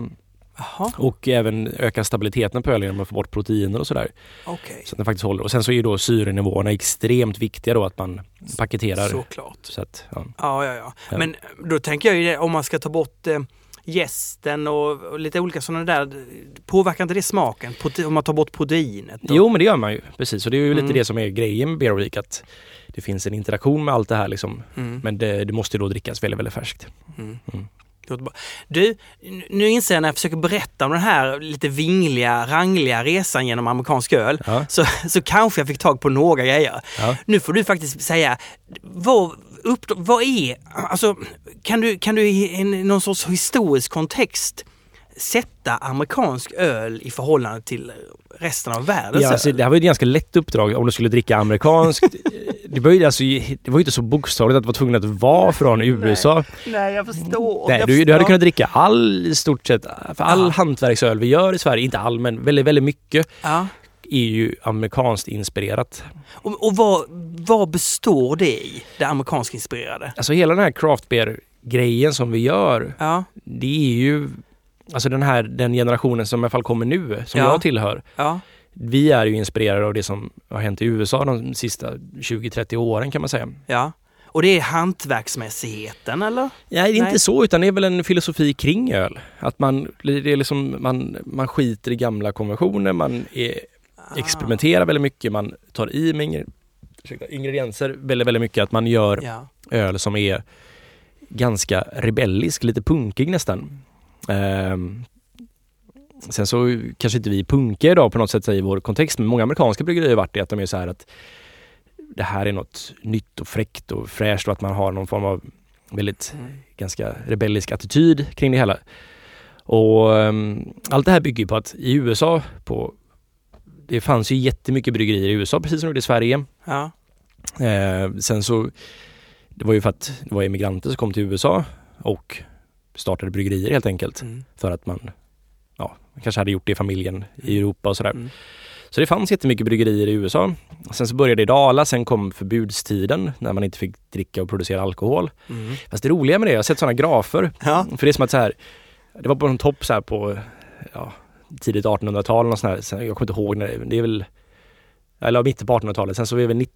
Jaha, och även öka stabiliteten på ölen genom att få bort proteiner och sådär. okej. Så att den faktiskt håller. Och sen så är ju då syrenivåerna extremt viktiga då att man paketerar. Såklart. Så att, ja. Ja, ja, ja. Ja. Men då tänker jag ju det, om man ska ta bort eh, jästen och, och lite olika sådana där, påverkar inte det smaken? Prote- om man tar bort proteinet? då? Jo men det gör man ju precis och det är ju Mm. lite det som är grejen med Beer Week att det finns en interaktion med allt det här liksom. Mm. Men det, det måste ju då drickas väldigt, väldigt färskt. Mm. Mm. Du, nu inser jag när jag försöker berätta om den här lite vingliga, rangliga resan genom amerikansk öl, Ja. så, så kanske jag fick tag på några grejer. Ja. Nu får du faktiskt säga, vad, upp, vad är, alltså kan du, kan du i en, någon sorts historisk kontext sätta amerikansk öl i förhållande till resten av världens Ja, alltså, det här var ju ett ganska lätt uppdrag om du skulle dricka amerikanskt. det, var ju, alltså, det var ju inte så bokstavligt att du var tvungen att vara från USA. Nej, jag förstår. Nej, jag du, du hade förstår. kunnat dricka all, i stort sett, för all Ja. hantverksöl vi gör i Sverige, inte all men väldigt, väldigt mycket, Ja. Är ju amerikanskt inspirerat. Och, och vad, vad består det i, det amerikansk inspirerade? Alltså hela den här craft beer grejen som vi gör, Ja, det är ju Alltså den här, den generationen som i alla fall kommer nu, som Ja. jag tillhör. ja, Vi är ju inspirerade av det som har hänt i USA de sista 20-30 åren kan man säga. ja. Och det är hantverksmässigheten eller? Nej, det är Nej. inte så utan det är väl en filosofi kring öl. Att man, det är liksom, man, man skiter i gamla konventioner, man är, experimenterar väldigt mycket, man tar i med ingredienser väldigt, väldigt mycket. Att man gör Ja. öl som är ganska rebellisk, lite punkig nästan. Ehm, sen så kanske inte vi punkiga idag på något sätt i vår kontext, men många amerikanska bryggerier har varit det att de är så här att det här är något nytt och fräckt och fräscht och att man har någon form av väldigt Mm. ganska rebellisk attityd kring det hela. Och ehm, allt det här bygger på att i USA på det fanns ju jättemycket bryggerier i USA precis som det gjorde i Sverige. Ja. Eh, sen så, det var ju för att det var immigranter som kom till USA och startade bryggerier helt enkelt. Mm. För att man, ja, kanske hade gjort det i familjen i Europa och sådär. Mm. Så det fanns jättemycket bryggerier i USA. Sen så började det dala, sen kom förbudstiden när man inte fick dricka och producera alkohol. Mm. Fast det roliga med det, jag har sett sådana grafer. Ja. För det är som att så här, det var på en topp så här på ja, tidigt 1800-tal och sån här. Sen, jag kommer inte ihåg när det, det är väl, eller mitten på 1800-talet. Sen så är det väl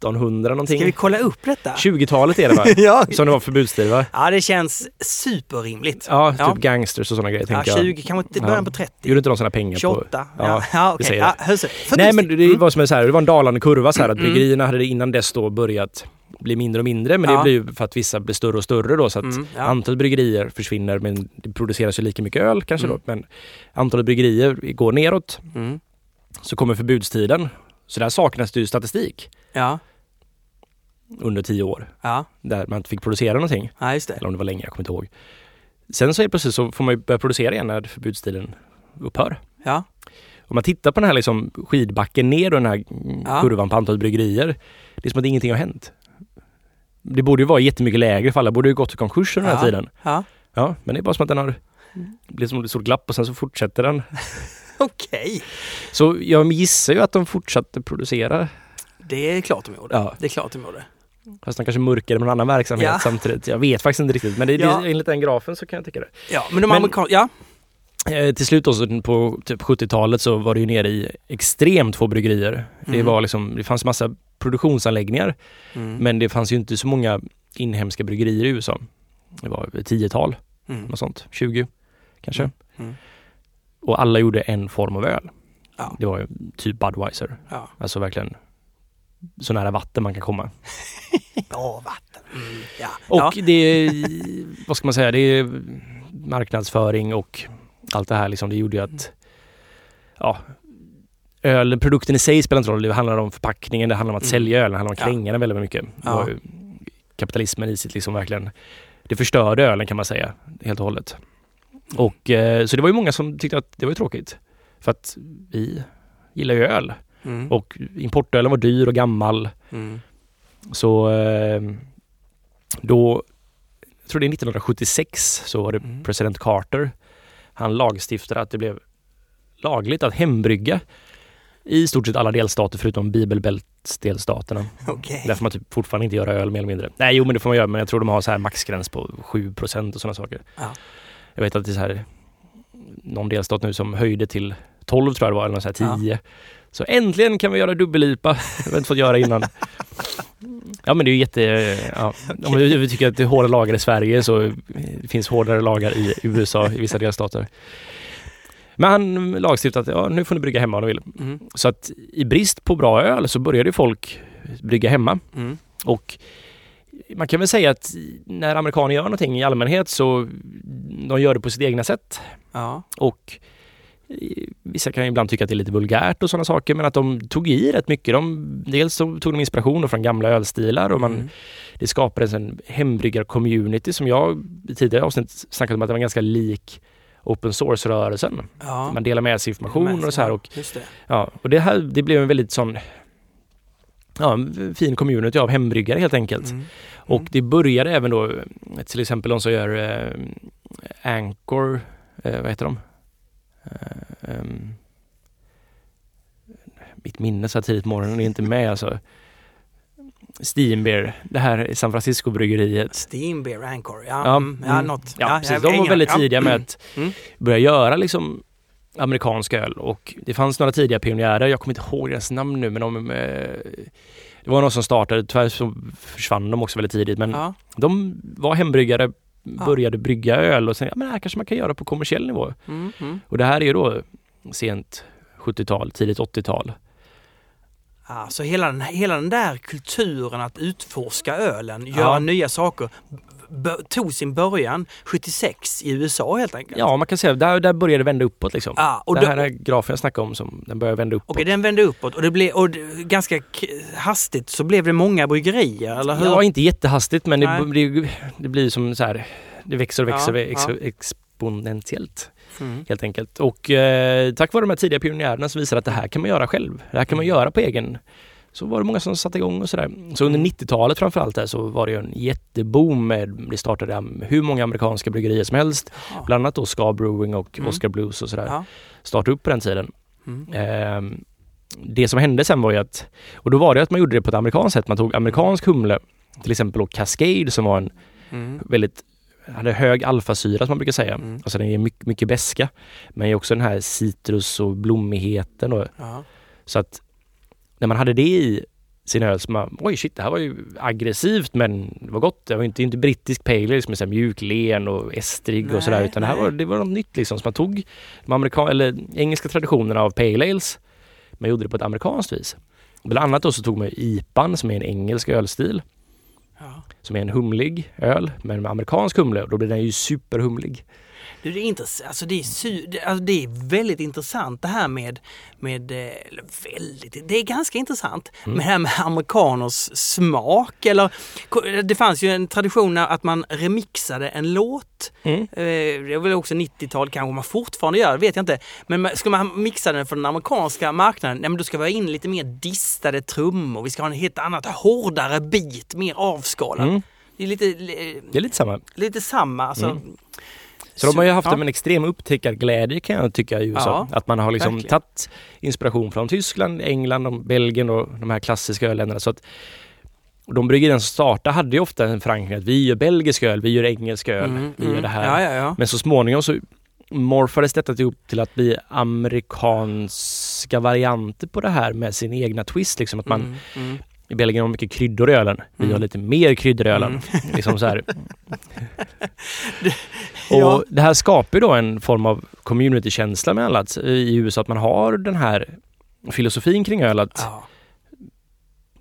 1900 någonting. Ska vi kolla upp detta? 20-talet är det va? ja. Som det var förbudstid va? ja, det känns superrimligt. Ja, typ Ja. gangsters och sådana grejer Ja, tänker jag. 20, kanske inte början på 30. Gjorde inte de sådana pengar på... 28. Ja, Ja, okej. säger Ja. Nej men det Mm. var som en så här, det var en dalande kurva så här att Mm. bryggerierna hade innan dess då börjat bli mindre och mindre men Ja. det blir ju för att vissa blir större och större då så att Mm, ja. antalet bryggerier försvinner men det produceras ju lika mycket öl kanske Mm. då men antalet bryggerier går neråt Mm. så kommer förbudstiden. Så där saknas det ju statistik Ja, under tio år där man inte fick producera någonting. Eller om det var längre, jag kommer inte ihåg. Sen så är precis så får man ju börja producera igen när förbudstiden upphör. Ja, Om man tittar på den här liksom skidbacken ner och den här Ja. kurvan på antalet bryggerier. Det är som att ingenting har hänt. Det borde ju vara jättemycket lägre för alla borde ju gått i konkurs under den här Ja. tiden. ja. Ja, men det är bara som att den har blivit som ett stort glapp och sen så fortsätter den. Okej. Så jag gissar ju att de fortsatte producera. Det är klart de gjorde. Ja, Det är klart de gjorde. fast de kanske mörkade med någon annan verksamhet Ja. samtidigt. Jag vet faktiskt inte riktigt, men det, Ja. det, enligt den grafen så kan jag tycka det. Ja, men de amerikanska... Ja. Eh, till slut då, så på typ 70-talet så var det ju nere i extremt få bryggerier. Det, Mm. var liksom, det fanns massa produktionsanläggningar Mm. men det fanns ju inte så många inhemska bryggerier i USA. Det var ett tiotal, Mm. något sånt, 20 kanske. Mm. Mm. Och alla gjorde en form av öl. Ja. Det var ju typ Budweiser. Ja. Alltså verkligen så nära vatten man kan komma. Bra vatten. Mm. Ja. Och ja. det är, vad ska man säga, det är marknadsföring och allt det här liksom. Det gjorde ju att ja, öl, produkten i sig spelar inte roll. Det handlar om förpackningen, det handlar om att Mm. sälja ölen, det handlar om Ja. krängarna väldigt mycket. Ja. kapitalismen i sitt liksom verkligen, det förstörde ölen kan man säga helt och hållet. Och eh, så det var ju många som tyckte att det var tråkigt. För att vi gillar ju öl Mm. och importölen var dyr och gammal. Mm. Så eh, då, jag tror det är 1976, så var det Mm. president Carter. han lagstiftade att det blev lagligt att hembrygga i stort sett alla delstater förutom bibelbältsdelstaterna. Okej. Där får man typ fortfarande inte göra öl mer eller mindre. Nej, jo men det får man göra, men jag tror de har så här maxgräns på 7% och sådana saker. Ja. Jag vet att det är så här någon delstat nu som höjde till 12 tror jag det var, eller något så här 10. Så äntligen kan vi göra dubbel-IPA. Det har inte fått göra innan. Ja men det är ju jätte... Ja. Om vi vi tycker att det är hårda lagar i Sverige så det finns hårdare lagar i USA i vissa delstater. Men han lagstiftade att ja, nu får ni brygga hemma om ni vill. Mm. Så att i brist på bra öl så började folk brygga hemma. Mm. Och man kan väl säga att när amerikaner gör någonting i allmänhet så de gör det på sitt egna sätt. Ja. Och vissa kan ju ibland tycka att det är lite vulgärt och sådana saker men att de tog i rätt mycket. De, dels så tog de inspiration från gamla ölstilar och man, Mm. det skapades en hembryggar-community som jag i tidigare avsnitt snackat om att det var ganska lik open source-rörelsen. Ja. Man delar med sig information och så här och Just det. Ja, och det här det blev en väldigt sån ja, en fin community av hembryggare helt enkelt. Mm. Och det började även då till exempel de som gör eh, Anchor, eh, vad heter de? Eh, ehm, mitt minne så här tidigt på morgonen är inte med alltså. Steambeer, det här San Francisco-bryggeriet. Steam Beer Anchor. Ja, Ja, mm. ja mm. något. Ja, precis. jag- De var väldigt ja. tidiga med att Mm. börja göra liksom amerikansk öl och det fanns några tidiga pionjärer, jag kommer inte ihåg deras namn nu men de eh, det var någon som startade, tyvärr så försvann de också väldigt tidigt men Ja. de var hembryggare, Ja. började brygga öl och sen, ja men det här kanske man kan göra på kommersiell nivå. Mm. Mm. Och det här är ju då sent 70-tal, tidigt 80-tal. Så hela den, hela den där kulturen att utforska ölen, göra Ja. nya saker, tog sin början 76 i USA helt enkelt. Ja man kan säga, där, där började det vända uppåt liksom. Ja, och det här är grafen jag snackade om som den börjar vända uppåt. Okej, den vände uppåt och det blev och ganska hastigt så blev det många bryggerier, eller hur? Ja, inte jättehastigt men det, det, det blir som så här, det växer och växer Ja, ex, ja. exponentiellt Mm. helt enkelt. Och eh, tack vare de här tidiga pionjärerna som visar att det här kan man göra själv. Det här kan man Mm. göra på egen. Så var det många som satte igång och sådär. Så under 90-talet framförallt där så var det en jätteboom med, det startade hur många amerikanska bryggerier som helst. Ja. Bland annat då Ska Brewing och Mm. Oscar Blues och sådär. Ja. Startade upp på den tiden. Mm. Ehm, det som hände sen var ju att, och då var det att man gjorde det på ett amerikanskt sätt. Man tog amerikansk humle, till exempel Cascade som var en Mm. väldigt hade hög alfasyra som man brukar säga. Mm. Alltså den är mycket, mycket beska. Men också den här citrus och blommigheten. Och, så att när man hade det i sin öl så man, oj shit det här var ju aggressivt men det var gott. Det var inte, inte brittisk pale ale som är så mjuk, len och estrig Nej, och sådär utan det här var, det var något nytt liksom. Så man tog de amerika- eller engelska traditionerna av pale ales men gjorde det på ett amerikanskt vis. Bland annat då så tog man IPAn som är en engelsk ölstil Ja. som är en humlig öl men med amerikansk humle då blir den ju superhumlig. Du, det, är intress- alltså det, är sy- alltså det är väldigt intressant det här med, med eh, väldigt, det är ganska intressant Mm. med det här med amerikaners smak. Eller, det fanns ju en tradition att man remixade en låt. Mm. Eh, Det var väl också 90-tal kanske man fortfarande gör, det vet jag inte. Men ska man mixa den för den amerikanska marknaden, nej men då ska vi ha in lite mer distade trummor. Vi ska ha en helt annat, hårdare bit, mer avskalat. Mm. Det är lite, Det är lite samma. lite samma. Alltså, Mm. Så de har ju haft ja. en extrem upptäckarglädje kan jag tycka i USA. Ja, att man har liksom verkligen. tagit inspiration från Tyskland, England, och Belgien och de här klassiska ölländerna. Så att de bryggerierna som startade hade ju ofta en förankring att vi gör belgisk öl, vi gör engelsk öl, Mm, vi gör mm. det här. Ja. Men så småningom så morfades detta ihop till att bli amerikanska varianter på det här med sin egna twist. Liksom att man Mm, mm. I Belgien har mycket kryddor i ölen. Vi Mm. har lite mer kryddor i ölen. Mm. Liksom så här. Ja. Och det här skapar då en form av communitykänsla med alla att, i USA. Att man har den här filosofin kring öl. Att Ja.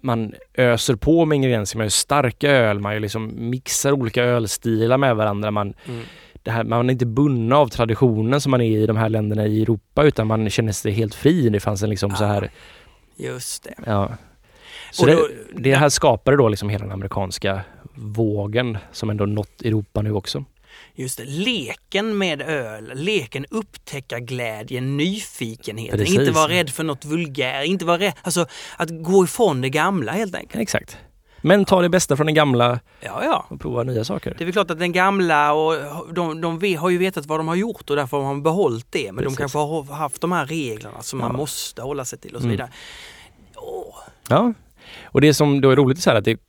man öser på med ingredienser. Man gör starka öl. Man liksom mixar olika ölstilar med varandra. Man, Mm. det här, man är inte bunden av traditionen som man är i de här länderna i Europa utan man känner sig helt fri. Det fanns en liksom så här, Just det. ja. Så Och det, då- det här skapade då liksom hela den amerikanska vågen som ändå nått Europa nu också. Just det. Leken med öl, leken upptäcka glädjen, nyfikenheten, Precis. inte vara rädd för något vulgär, inte vara rädd, alltså att gå ifrån det gamla helt enkelt. Exakt. Men ta det bästa från det gamla Ja, ja. och prova nya saker. Det är väl klart att den gamla och de, de har ju vetat vad de har gjort och därför har man behållit det. Men Precis. de kanske har haft de här reglerna som man Ja. måste hålla sig till och så Mm. vidare. Åh, Ja. Och det som då är roligt är så här att det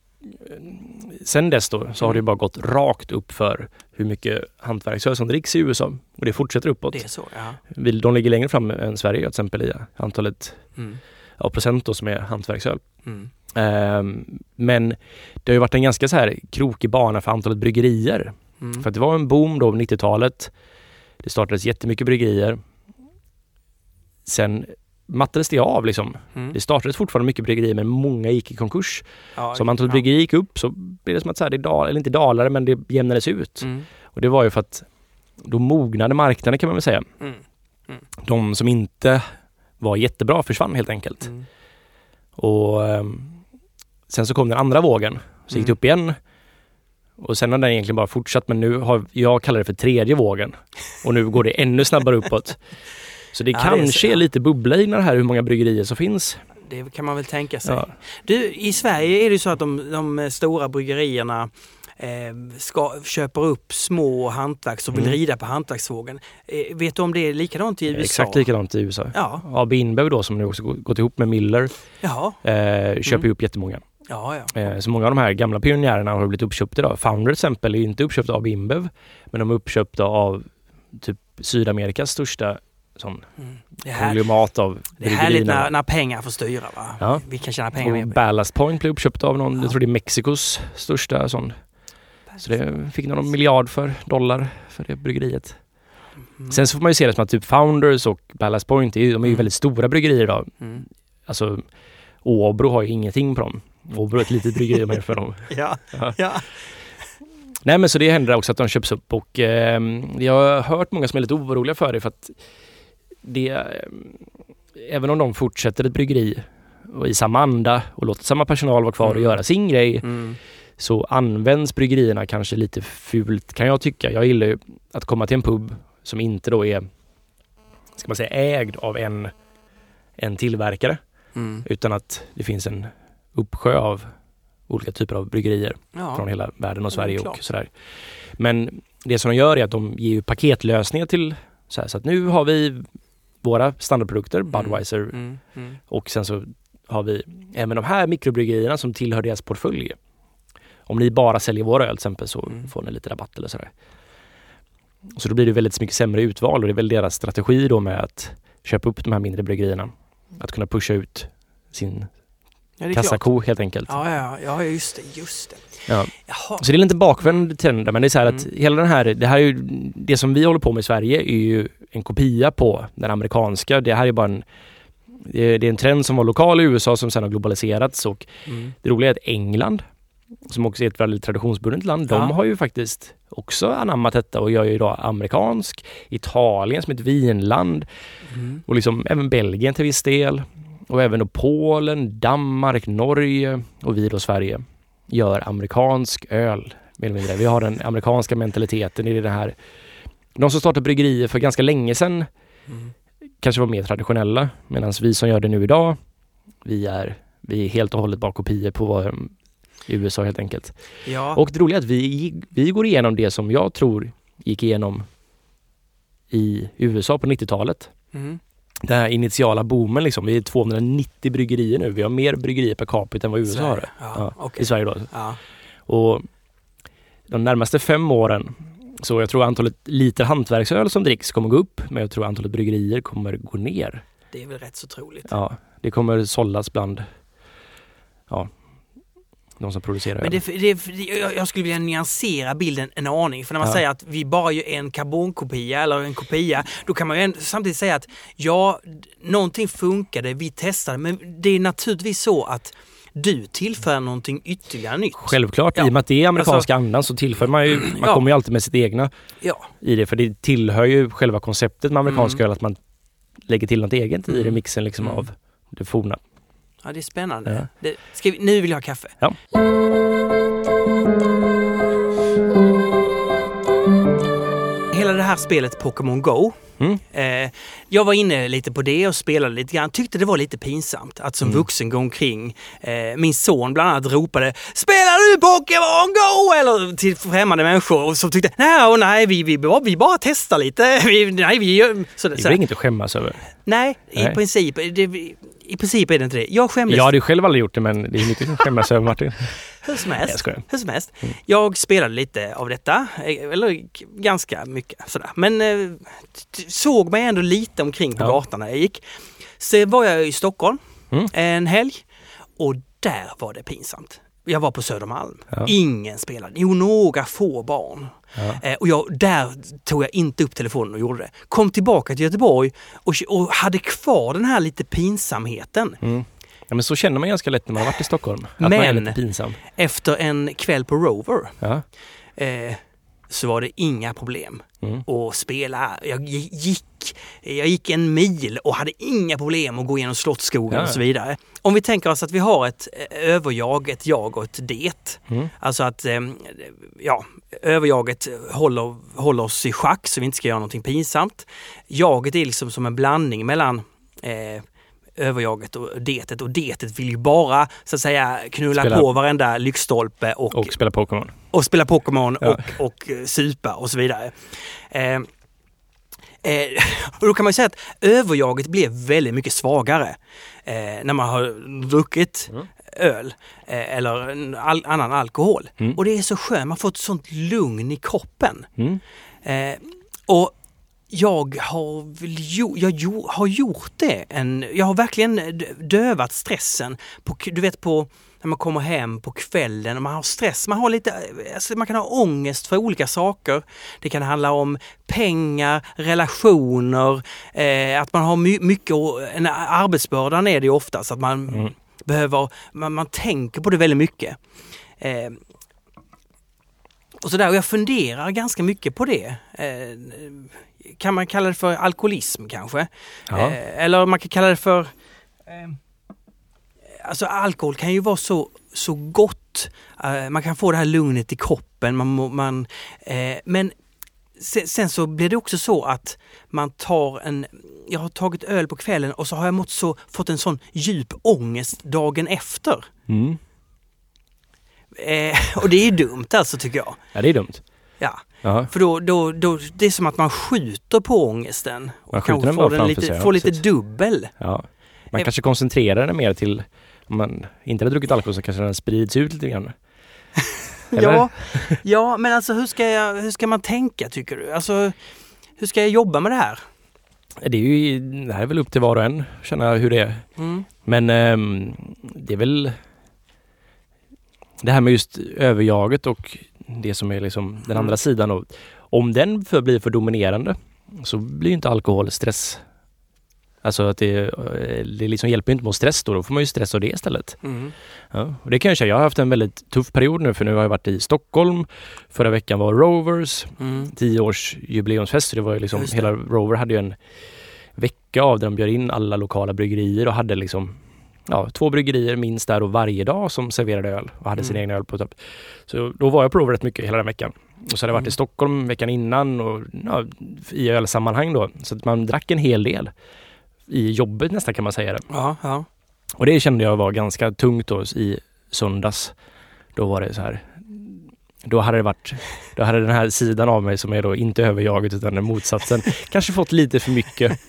Sen dess då så har det bara gått rakt upp för hur mycket hantverksöl som dricks i USA. Och det fortsätter uppåt. det är så, ja. De ligger längre fram än Sverige till exempel i antalet Mm. ja, procent då som är hantverksöl. Mm. Ehm, men det har ju varit en ganska så här krokig bana för antalet bryggerier. Mm. För att det var en boom då på 90-talet. Det startades jättemycket bryggerier. Sen mattades det av liksom. Mm. Det startades fortfarande mycket bryggerier men många gick i konkurs. Ja, Så om antalet ja. bryggerier gick upp så blev det som att så här, det dal, eller inte dalade men det jämnades ut. Mm. Och det var ju för att då mognade marknaden kan man väl säga. Mm. De som inte var jättebra försvann helt enkelt. Mm. Och ehm, sen så kom den andra vågen. Så gick det Mm. upp igen. Och sen har den egentligen bara fortsatt men nu har jag kallar det för tredje vågen. Och nu går det ännu snabbare uppåt. Så det Ja, det är kanske så, är, ja. lite bubbla i det här hur många bryggerier som finns. Det kan man väl tänka sig. Ja. Du, I Sverige är det så att de, de stora bryggerierna eh, ska, köper upp små hantverk som vill Mm. rida på hantverksvågen. Eh, vet du om det är likadant i USA? Exakt likadant i USA. Ja, AB InBev då som nu också gå- gått ihop med Miller jaha. eh, köper Mm. upp jättemånga. Ja, ja. Eh, så många av de här gamla pionjärerna har blivit uppköpta idag. Founder till exempel är inte uppköpta av InBev men de är uppköpta av typ Sydamerikas största sån Mm. Här, konglomat av det är härligt när, när pengar får styra. Va? Ja. Vi kan tjäna pengar Och med. Ballast Point blev uppköpt av någon, Ja. jag tror det är Mexikos största sån. Så det fick någon miljard för dollar för det bryggeriet. Mm. Sen så får man ju se det som att typ Founders och Ballast Point, är de är ju Mm. väldigt stora bryggerier idag. Mm. Alltså Åbro har ju ingenting på dem. Åbro är ett litet bryggeri man jämför dem. Ja, Ja. ja. Nej men så det händer också att de köps upp och eh, jag har hört många som är lite oroliga för det för att det, eh, även om de fortsätter ett bryggeri och i samma anda och låter samma personal vara kvar och Mm. göra sin grej Mm. så används bryggerierna kanske lite fult kan jag tycka. Jag gillar ju att komma till en pub som inte då är, ska man säga, ägd av en, en tillverkare Mm. utan att det finns en uppsjö av olika typer av bryggerier Ja. från hela världen och Ja, Sverige klart. och sådär. Men det som de gör är att de ger ju paketlösningar till så, här, så att nu har vi våra standardprodukter, Budweiser Mm. Mm. och sen så har vi även de här mikrobryggerierna som tillhör deras portfölj. Om ni bara säljer våra öl till exempel så Mm. får ni lite rabatt eller sådär. Så då blir det väldigt mycket sämre utval och det är väl deras strategi då med att köpa upp de här mindre bryggerierna. Att kunna pusha ut sin Ja, är klart. kassako helt enkelt. Ja, ja, ja, just det, just det. Ja. Jaha. Så det är lite bakvänd trend men det är så här att Mm. hela den här, det här är ju, det som vi håller på med i Sverige är ju en kopia på den amerikanska. Det här är bara en, det är, en trend som var lokal i USA som sen har globaliserats och Mm. det roliga är att England, som också är ett väldigt traditionsbundet land, Ja. de har ju faktiskt också anammat detta och gör ju idag amerikansk, Italien som ett vinland Mm. och liksom även Belgien till viss del och även då Polen, Danmark, Norge och vi då Sverige gör amerikansk öl. Mer eller mindre. Vi har den amerikanska mentaliteten i det här. De som startade bryggerier för ganska länge sedan Mm. kanske var mer traditionella medan vi som gör det nu idag, vi är, vi är helt och hållet bara kopior på vad i USA helt enkelt. Ja. Och det roliga är att vi, vi går igenom det som jag tror gick igenom i USA på 90-talet. Mm. Den här initiala boomen liksom. Vi är 290 bryggerier nu. Vi har mer bryggerier per capita än vad USA har. Sverige. Ja, Ja, okej. I Sverige då. Ja. Och de närmaste fem åren så jag tror antalet liter hantverksöl som dricks kommer gå upp men jag tror antalet bryggerier kommer gå ner. Det är väl rätt så troligt. Ja, det kommer sållas bland ja, de som producerar Men det, det, jag- skulle vilja nyansera bilden en aning. För när man Ja. säger att vi bara gör en karbonkopia eller en kopia, då kan man ju samtidigt säga att ja, någonting funkade, vi testade, men det är naturligtvis så att du tillför någonting ytterligare nytt. Självklart, Ja. i och med att det är amerikanska andan så tillför man ju, man Ja. kommer ju alltid med sitt egna Ja, i det. För det tillhör ju själva konceptet med amerikansk Mm. öl att man lägger till något eget i det Mm. mixen liksom Mm. av det forna. ja det är spännande. Ja. Det, vi, nu vill jag ha kaffe. Ja. Hela det här spelet Pokémon Go Mm. Eh, jag var inne lite på det och spelade lite grann. Tyckte det var lite pinsamt att som Mm. vuxen gå omkring. Eh, min son bland annat ropade Spelar du Pokémon Go? Eller till främmande människor och som tyckte nej, och nej vi, vi, bara, vi bara testar lite. Vi, nej, vi gör... Så, Det är så, väl inget att skämmas över? nej, i Nej. princip. Det, I princip är det inte det. Jag skämdes Jag hade ju själv aldrig gjort det men det är inget att skämmas över Martin. hur som helst. jag. Mm. Hur som helst. Jag spelade lite av detta, eh, eller ganska mycket sådär. Men eh, såg mig ändå lite omkring på Ja. gatan när jag gick. Så var jag i Stockholm Mm. en helg och där var det pinsamt. Jag var på Södermalm. Ja. Ingen spelade. Jo, några få barn. Ja. Eh, och jag, där tog jag inte upp telefonen och gjorde det. Kom tillbaka till Göteborg och, och hade kvar den här lite pinsamheten. Mm. Ja, men så känner man ganska lätt när man har varit i Stockholm. Att man är Men- lite pinsam. Efter en kväll på Rover Ja. eh, så var det inga problem Mm. att spela. Jag gick, jag gick en mil och hade inga problem att gå igenom Slottsskogen Ja. och så vidare. Om vi tänker oss att vi har ett eh, överjag, ett jag och ett det. Mm. Alltså att eh, ja, överjaget håller, håller oss i schack så vi inte ska göra någonting pinsamt. Jaget är liksom som en blandning mellan eh, överjaget och detet och detet vill ju bara så att säga knulla Spela- på varenda lyktstolpe och, Och spela Pokémon. och spela Pokémon Ja. och, och eh, supa och så vidare. Eh, eh, och då kan man säga att överjaget blev väldigt mycket svagare eh, när man har druckit Mm. öl eh, eller all, annan alkohol. Mm. Och det är så skönt, man får ett sånt lugn i kroppen. Mm. Eh, och jag har, väl jo, jag jo, har gjort det. En, jag har verkligen dövat stressen. På, du vet på när man kommer hem på kvällen och man har stress. Man, har lite, alltså man kan ha ångest för olika saker. Det kan handla om pengar, relationer, eh, att man har my, mycket, en arbetsbördan är det ju oftast, att man Mm. behöver, man, man tänker på det väldigt mycket. Eh, och sådär, och jag funderar ganska mycket på det. Eh, kan man kalla det för alkoholism kanske? Ja. Eh, eller man kan kalla det för... Eh, alltså alkohol kan ju vara så, så gott. Eh, man kan få det här lugnet i kroppen. Man, man, men sen, sen så blir det också så att man tar en... Jag har tagit öl på kvällen och så har jag mått så, fått en sån djup ångest dagen efter. Mm. Eh, och det är ju dumt alltså tycker jag. Ja, det är dumt. Ja. Ja. För då, då, då, det är som att man skjuter på ångesten. Och Man skjuter kanske den får den lite, sig, får lite dubbel. Ja. Man Eh. kanske koncentrerar den mer till, om man inte hade druckit alkohol så kanske den sprids ut lite grann. Ja, ja, men alltså hur ska, jag, hur ska man tänka tycker du? Alltså, hur ska jag jobba med det här? Det, är ju, det här är väl upp till var och en, känna hur det är. Mm. Men ehm, det är väl det här med just överjaget och det som är liksom den Mm. andra sidan. Och, om den för, blir för dominerande så blir ju inte alkohol stress. Alltså att det, eh, det liksom hjälper inte mot stress då, då får man ju stress av det istället. Mm. Ja, och det kan jag säga, jag har haft en väldigt tuff period nu för nu har jag varit i Stockholm. Förra veckan var Rovers, Mm. 10 års jubileumsfest. Så det var ju liksom, hela Rover hade ju en vecka av där de bjöd in alla lokala bryggerier och hade liksom ja, två bryggerier minst där och varje dag som serverade öl och hade sin Mm. egen öl på topp. Så då var jag på rätt mycket hela den veckan. Och så hade jag varit Mm. i Stockholm veckan innan och ja, i ölsammanhang då. Så att man drack en hel del i jobbet nästan kan man säga det. Ja, ja. Och det kände jag var ganska tungt då i söndags. Då var det så här. Då hade det varit, då hade den här sidan av mig som är då inte överjaget utan den motsatsen kanske fått lite för mycket.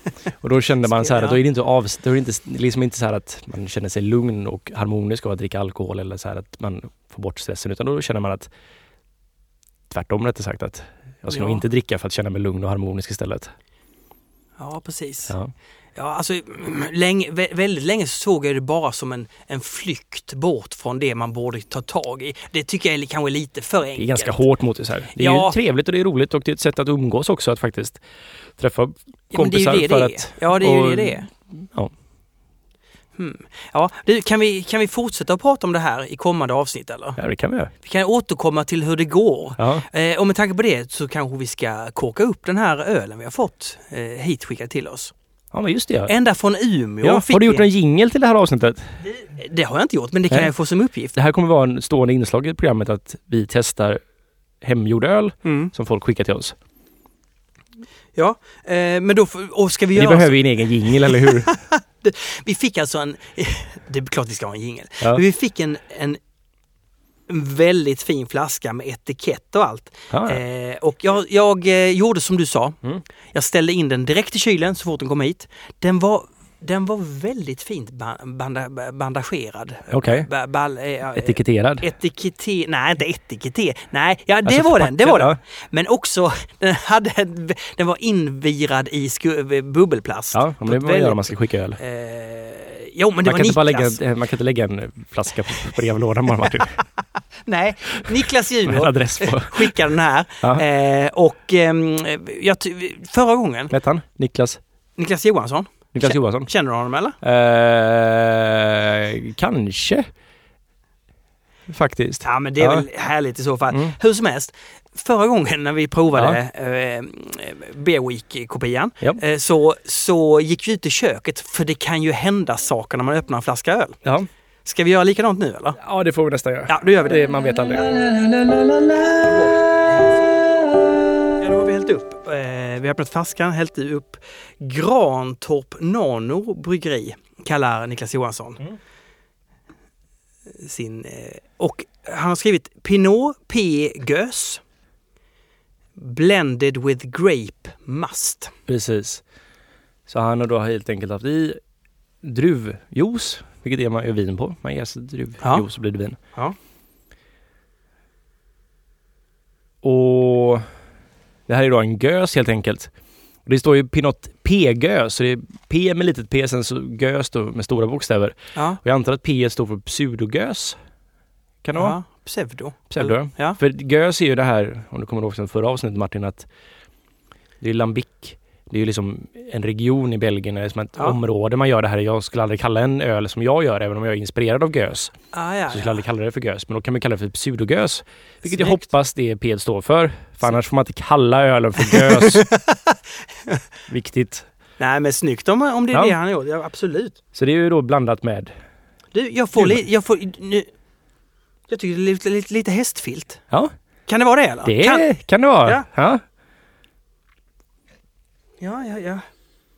Och då kände man så här att då är det inte av, då är det inte, liksom inte så här att man känner sig lugn och harmonisk av att dricka alkohol eller så här att man får bort stressen utan då känner man att tvärtom rättare sagt att jag ska Ja. nog inte dricka för att känna mig lugn och harmonisk istället. ja precis. Ja. Ja. alltså, länge, vä- väldigt länge så såg jag det bara som en, en flykt bort från det man borde ta tag i. Det tycker jag är kanske lite för enkelt. Det är ganska hårt mot det så här. Det är Ja. ju trevligt och det är roligt och det är ett sätt att umgås också att faktiskt träffa Ja, men det är kompisar ju det för det är. att... Ja, det är ju och- det det är. Ja. Hmm. Ja, du, kan, vi, kan vi fortsätta att prata om det här i kommande avsnitt eller? Ja, det kan vi göra. Vi kan återkomma till hur det går. Ja. Eh, och med tanke på det så kanske vi ska korka upp den här ölen vi har fått eh, hit skickad till oss. Ja, men just det. Ja. Ända från Umeå Ja, har du gjort en jingel till det här avsnittet? Det har jag inte gjort, men det kan Nej. jag få som uppgift. Det här kommer vara en stående inslag i programmet att vi testar hemgjord öl Mm. som folk skickar till oss. Ja, eh, men då och ska vi Ni göra... behöver ju en egen jingel, eller hur? Vi fick alltså en... Det är klart vi ska ha en jingel. Ja. Men vi fick en, en väldigt fin flaska med etikett och allt. Ja, ja. Eh, och jag, jag eh, gjorde som du sa. Mm. Jag ställde in den direkt i kylen så fort den kom hit. Den var, den var väldigt fint ba- banda, bandagerad. Okej. Ba, bal, eh, eh, Etiketterad. Etikette, nej inte etikette, nej ja det Alltså var den, det var den. Men också, den, hade, en- den var invirad i sku, bubbelplast. Ja, men det är vad man gör om man ska skicka öl. Eh, jo men det Man var kan, inte bara Niklas. lägga, man kan inte lägga en flaska på brevlådan bara Martin. Nej, Niklas Junior skickade den här. Ja. Eh, och ehm, jag, förra gången, Vet han? Niklas? Niklas Johansson, Niklas Kä- Johansson? känner du honom eller? Eh, kanske. Faktiskt. Ja men det är Ja. väl härligt i så fall. Mm. Hur som helst, förra gången när vi provade eh, Beer Week-kopian Ja. eh, så, så gick vi ut i köket för det kan ju hända saker när man öppnar en flaska öl. Ja. Ska vi göra likadant nu eller? ja, det får vi nästan göra. Ja, då gör vi det. det man vet aldrig. Hällt upp. Eh, vi har öppnat flaskan, hällt upp Grantorp Nano Bryggeri, kallar Niklas Johansson. Mm. Sin, eh, och han har skrivit Pinot P. Gös Blended with Grape Must. Precis. Så han har då helt enkelt haft i druvjuice, vilket är man gör vin på. Man jäser druvjuice Ja. så blir det vin. Ja. Och det här är då en gös helt enkelt. Och Det står ju Pinot P-gös, så det är P med litet P, sen så gös då med stora bokstäver. Ja. Och jag antar att P står för pseudogös. Kan det vara? ja. Pseudo. Pseudo. Eller- Ja. För gös är ju det här, om du kommer ihåg från förra avsnittet Martin, att det är lambic. Det är ju liksom en region i Belgien, eller som ett Ja. område man gör det här. Jag skulle aldrig kalla en öl som jag gör, även om jag är inspirerad av gös. Ah, ja, Så skulle jag ja. aldrig kalla det för gös. Men då kan man kalla det för pseudogös. Vilket jag Snyggt. hoppas det P står för. För annars får man inte kalla ölen för gös. Viktigt. Nej men snyggt om, om det är Ja. det han har gjort. Ja, absolut. Så det är ju då blandat med... Du, jag får lite... Jag, får, nu, jag tycker det är lite, lite, lite hästfilt. Ja, Kan det vara det eller? det Kan, kan, det vara. Ja. Ja. ja, ja, ja.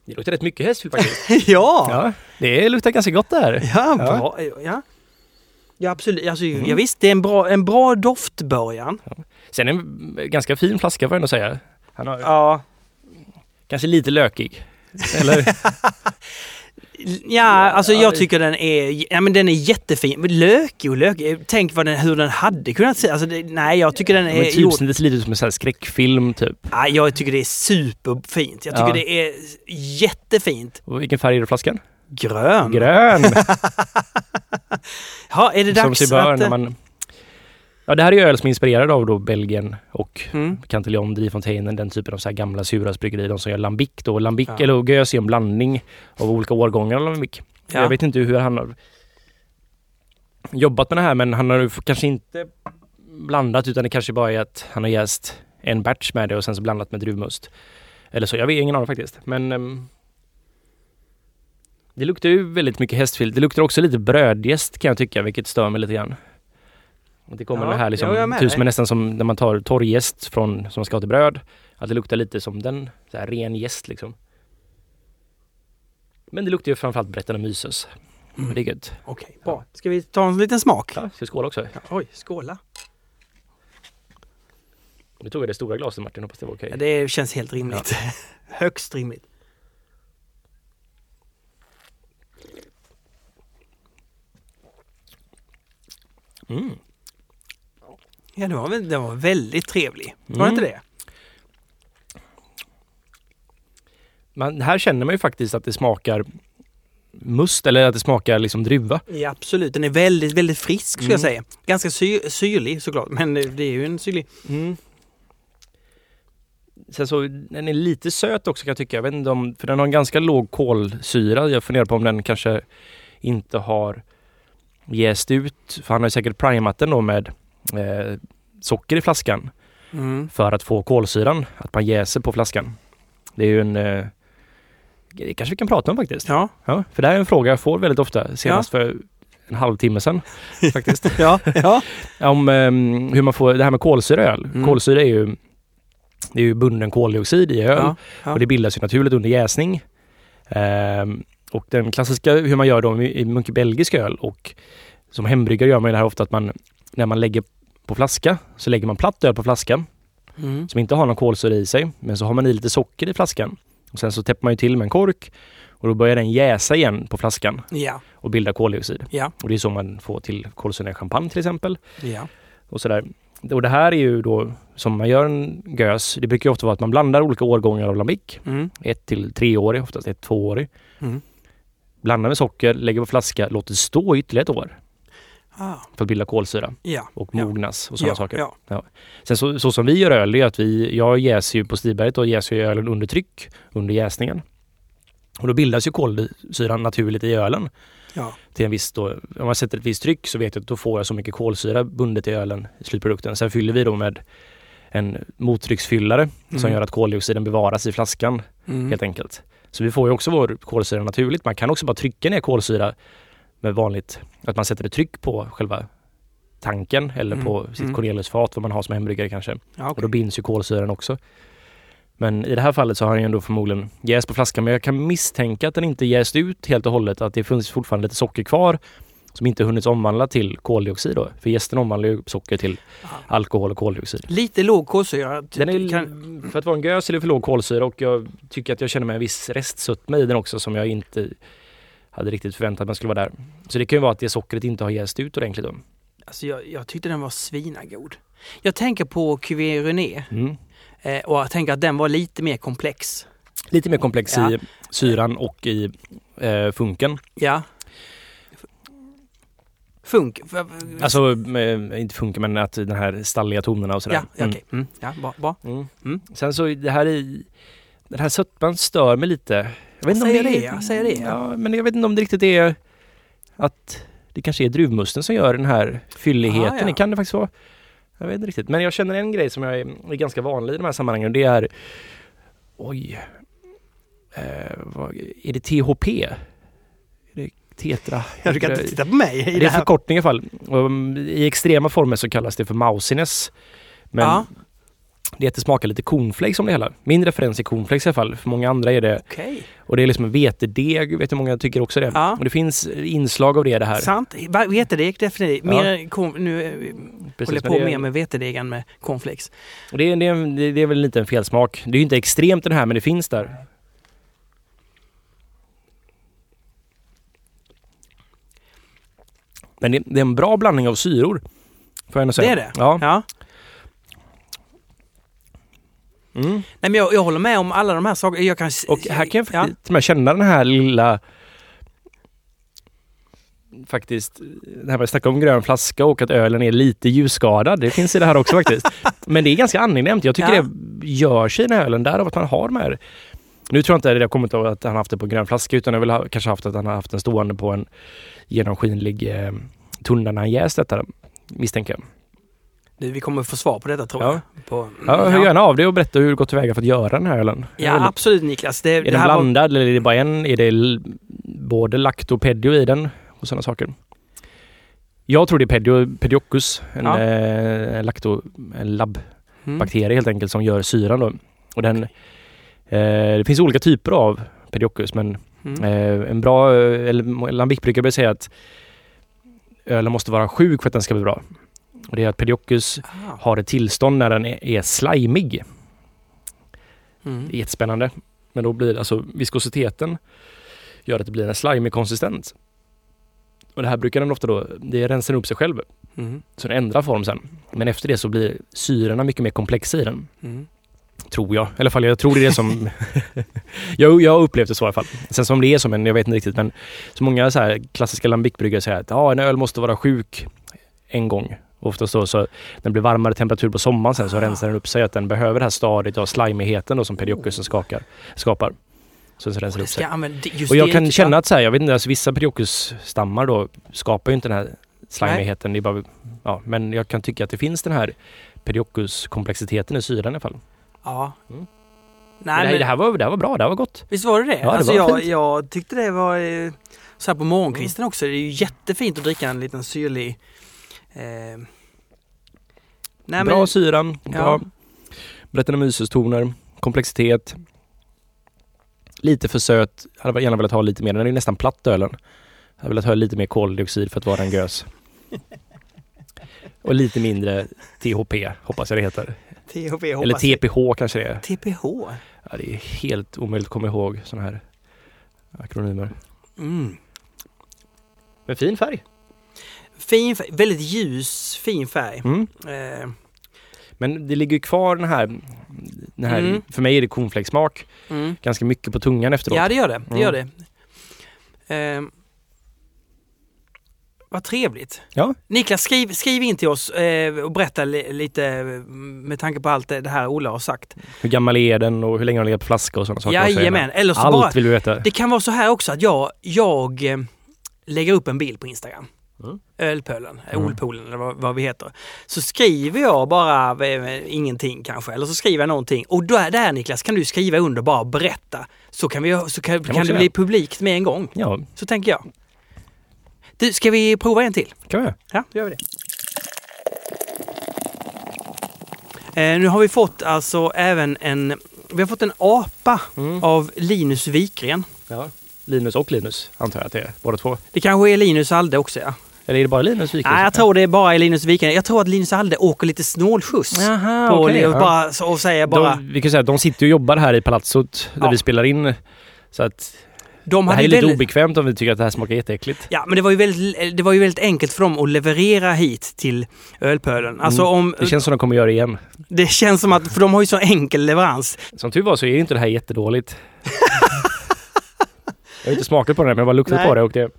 Det luktar rätt mycket hästfil faktiskt. ja. ja, det luktar ganska gott där. Ja, Ja. bra. Ja, ja absolut. Alltså, Mm. ja, visst, det är en bra, en bra doftbörjan. Sen en ganska fin flaska får jag ändå säga. Han har Ja. kanske lite lökig. Eller? Ja, alltså Ja, jag det- tycker den är, ja, men den är jättefin. Men Lökig och lökig. Tänk vad den, hur den hade kunnat se. Alltså, det, nej, jag tycker den Men är gjord... typsnittet ser lite ut som en sån skräckfilm typ. Nej, jag tycker det är superfint. Jag tycker Ja. det är jättefint. Och vilken färg är det flaskan? Grön. Grön! Ja, är det som dags sig bör att... när man... Ja, det här är ju öl som är inspirerad av då Belgien och Mm. Cantillon, Driefonteinen, den typen av så här gamla surasbryggerier. De som gör Lambic då. Lambic Ja. eller Gös är en blandning av olika årgångar av Lambic. Ja. Jag vet inte hur han har jobbat med det här men han har ju kanske inte blandat utan det kanske bara är att han har jäst en batch med det och sen så blandat med druvmust. Eller så, jag vet ingen aning faktiskt. Men ehm, det luktar ju väldigt mycket hästfil. Det luktar också lite brödjäst kan jag tycka, vilket stör mig lite grann. Och det kommer Ja, det här liksom, ja, är nästan som när man tar torrjäst från, som ska till bröd. Att det luktar lite som den, så här ren jäst liksom. Men det luktar ju framförallt Brettanomyces. Mm. Det är gött. Okej, bra. Ska vi ta en liten smak? Ja, ska vi skåla också? Ja, oj, skåla. Nu tog jag det stora glaset Martin, hoppas det var okej. Ja, det känns helt rimligt. Högst rimligt. Mm. Ja, det var, väl- det var väldigt trevlig. Var Mm. inte det? Men här känner man ju faktiskt att det smakar must eller att det smakar liksom druva. Ja, absolut. Den är väldigt, väldigt frisk skulle jag Mm. säga. Ganska sy syrlig såklart, men det det är ju en syrlig. Mm. Sen så, den är lite söt också kan jag tycka. Jag vet inte om, för den har en ganska låg kolsyra. Jag funderar på om den kanske inte har jäst ut. För han har säkert primat den då med eh, socker i flaskan Mm. för att få kolsyran. Att man jäser på flaskan. Det är ju en... Eh, det kanske vi kan prata om faktiskt. Ja. Ja, för det här är en fråga jag får väldigt ofta. Senast för en halvtimme sedan faktiskt. ja, ja. om ehm, hur man får det här med kolsyra i öl. Mm. Kolsyra är ju Det är ju bunden koldioxid i öl Ja, ja. och det bildas ju naturligt under jäsning. Ehm, och den klassiska hur man gör då i mycket belgisk öl och som hembryggare gör man det här ofta att man när man lägger på flaska så lägger man platt öl på flaskan Mm. som inte har någon kolsyra i sig. Men så har man i lite socker i flaskan. Och sen så täpper man ju till med en kork och då börjar den jäsa igen på flaskan Ja, och bilda koldioxid. ja, Och det är så man får till kolsyra i champagne till exempel. ja. Och sådär. Och det här är ju då som man gör en gös. Det brukar ju ofta vara att man blandar olika årgångar av lambic. Mm. Ett till treårig, oftast ett tvåårig. Mm. Blandar med socker, lägger på flaska, låter stå ytterligare ett år Ah, för att bilda kolsyra ja. och mognas och sådana ja, saker. Ja. Sen så, så som vi gör öl, är att vi, jag jäser ju på Stiberget och jäser ju ölen under tryck under jäsningen. Och då bildas ju kolsyran naturligt i ölen. Till en viss då, om man sätter ett visst tryck så vet jag att då får jag så mycket kolsyra bundet i ölen i slutprodukten. Sen fyller vi då med en mottrycksfyllare som Mm. gör att koldioxiden bevaras i flaskan Mm. helt enkelt. Så vi får ju också vår kolsyra naturligt. Man kan också bara trycka ner kolsyra med vanligt, att man sätter ett tryck på själva tanken eller Mm. på sitt Mm. Corneliusfat vad man har som hembryggare kanske. Ja, Och okej. då binds ju kolsyran också. Men i det här fallet så har den ju ändå förmodligen jäst på flaskan. Men jag kan misstänka att den inte jäst ut helt och hållet. Att det finns fortfarande lite socker kvar som inte hunnits omvandla till koldioxid då. För jästen omvandlar ju socker till alkohol och koldioxid. Lite låg kolsyra. Den är, Kan, För att vara en gös är det för låg kolsyra och jag tycker att jag känner mig en viss restsötma i den också som jag inte hade riktigt förväntat mig skulle vara där. Så det kan ju vara att det sockret inte har jäst ut ordentligt då. alltså jag, jag tyckte den var svinagod. Jag tänker på Cuvée René Mm. eh, och jag tänker att den var lite mer komplex. Lite mer komplex Ja. i syran och i eh, funken. Ja. Funk. Alltså, eh, inte funkar men att den här stalliga tonerna och sådär. ja, ja, okej. Mm. Ja, bra. bra. Mm. Mm. Sen så det här i den här sötman stör mig lite. Jag vet inte om det, det, ja, säger det, ja. Men jag vet inte om det riktigt är att det kanske är druvmusten som gör den här fylligheten. Ah, ja. Det kan det faktiskt vara. Jag vet inte riktigt. Men jag känner en grej som jag är, är ganska vanlig i de här sammanhangen och det är Oj. Eh, vad, är det THP? Är det Tetra? Jag ska inte titta på mig det det är här. förkortning i alla fall. Och, um, I extrema former så kallas det för mousiness. Men Ja. Det är att det smakar lite cornflakes om det hela. Min referens är cornflakes i alla fall. För många andra är det, Okej. och det är liksom en vetedeg, vet du många tycker också det. Ja. Och det finns inslag av det det här. Sant. Vetedeg definitivt. Ja. Mer, korn, nu eh, Precis, håller jag på det, mer med vetedeg än med cornflakes. Och det, är, det, är, det är väl lite en felsmak. Det är ju inte extremt den här men det finns där. Men det, det är en bra blandning av syror. Får jag ändå Det säga. är det? Ja. Ja. Mm. Nej, men jag, jag håller med om alla de här sakerna. Jag kan, Och här kan jag ja. faktiskt med känna den här lilla Faktiskt, det här med att snacka om grön flaska och att ölen är lite ljusskadad. Det finns i det här också faktiskt. Men det är ganska angenämt. Jag tycker Ja. det gör sig i den här ölen därav att man har de här. Nu tror jag inte det har kommit av att han haft det på grön flaska utan jag vill ha, kanske haft att han har haft den stående på en genomskinlig eh, tunna när han jäst detta. Misstänker jag. Vi kommer få svar på detta tror Ja. jag. På, Ja, hör gärna av dig och berätta hur du gått tillväga för att göra den här ölen. Ja, väldigt- absolut Niklas. Det, Är det den här var, blandad eller är det bara en? Är det både lacto och pedio i den? Och sådana saker. Jag tror det är pedio, pedioccus, en Ja. eh, lacto, en labbakterie mm. helt enkelt som gör syran då. Och den, eh, det finns olika typer av pedioccus men Mm. eh, en bra, eh, eller lambic brukar säga att ölen måste vara sjuk för att den ska bli bra. Och det är att pedioccus Ah. har ett tillstånd när den är, är slimig. Mm. Det är jättespännande. Men då blir alltså viskositeten gör att det blir en slimig konsistens. Och det här brukar den ofta då, det rensar upp sig själv. Mm. Så den ändrar form sen. Men efter det så blir syrorna mycket mer komplexa i den. Mm. Tror jag. I alla fall jag tror det är det som... jag, jag har upplevt det så i alla fall. Sen som det är så, men jag vet inte riktigt. Men så många så klassiska lambic-bryggare säger att ja, en öl måste vara sjuk en gång. Oftast då så när det blir varmare temperatur på sommaren sen så Ah. rensar den upp sig. Att den behöver det här stadiet av slimigheten då som pediocusen skakar, skapar. Så, så rensar det upp sig. det- Och jag det kan känna att så här, jag vet inte, alltså vissa pedioccus-stammar då skapar ju inte den här slimigheten. Det är bara, ja, men jag kan tycka att det finns den här pedioccus-komplexiteten i syran i alla fall. Ja. Mm. Nej, det, här, men, det, här var, det här var bra, det här var gott. visst var det det? Ja, det alltså jag, jag tyckte det var eh, så här på morgonkvisten också. Det är ju jättefint att dricka en liten syrlig... Eh, nej, bra men, syran, bra Brettanomyces-toner, komplexitet. Lite för söt. Hade gärna velat ha lite mer. Den är nästan platt ölen. Hade velat ha lite mer koldioxid för att vara en gös. Och lite mindre THP, hoppas jag det heter. THP Eller TPH kanske det är. TPH? Ja, det är helt omöjligt att komma ihåg sådana här akronymer. Mm. Men fin färg. Fin färg, väldigt ljus fin färg. Mm. Eh, Men det ligger kvar den här, den här Mm. för mig är det cornflakesmak, mm. ganska mycket på tungan efteråt. Ja det gör det, det Mm. gör det. Eh, vad trevligt. Ja. Niklas, skriv, skriv in till oss eh, och berätta li, lite eh, med tanke på allt det här Ola har sagt. Hur gammal är den och hur länge har den legat på flaska och sådana saker. Jajamän, eller så Allt bara... vill vi veta. Det kan vara så här också att jag, jag eh, lägger upp en bild på Instagram. Mm. Ölpölen, Mm. Olpoolen eller vad, vad vi heter. Så skriver jag bara eh, ingenting kanske, eller så skriver jag någonting. Och då, där Niklas kan du skriva under och bara berätta. Så kan, vi, så kan, kan, det bli publikt med en gång. Ja, Så tänker jag. Du, ska vi prova en till? kan vi. Ja, då gör vi det. Eh, nu har vi fått alltså även en, vi har fått en apa Mm. av Linus Wikgren. Ja. Linus och Linus antar jag att det är, båda två. Det kanske är Linus Alde också ja. Eller är det bara Linus Wiklund? Nej, jag tror det är bara Linus Wikgren. Jag tror att Linus Alde åker lite snålskjuts. Jaha, på okej, och, bara, så- och säger bara... De, vi kan säga att de sitter och jobbar här i palatsot där Ja. vi spelar in. Så att de det här är lite väldigt, obekvämt om vi tycker att det här smakar jätteäckligt. Ja, men det var, ju väldigt, det var ju väldigt enkelt för dem att leverera hit till Ölpölen. Alltså Mm. om... Det känns som de kommer göra det igen. det känns som att, för de har ju så enkel leverans. Som tur var så är inte det här jättedåligt. jag har inte smakat på det men jag har bara luktat Nej. på det och det,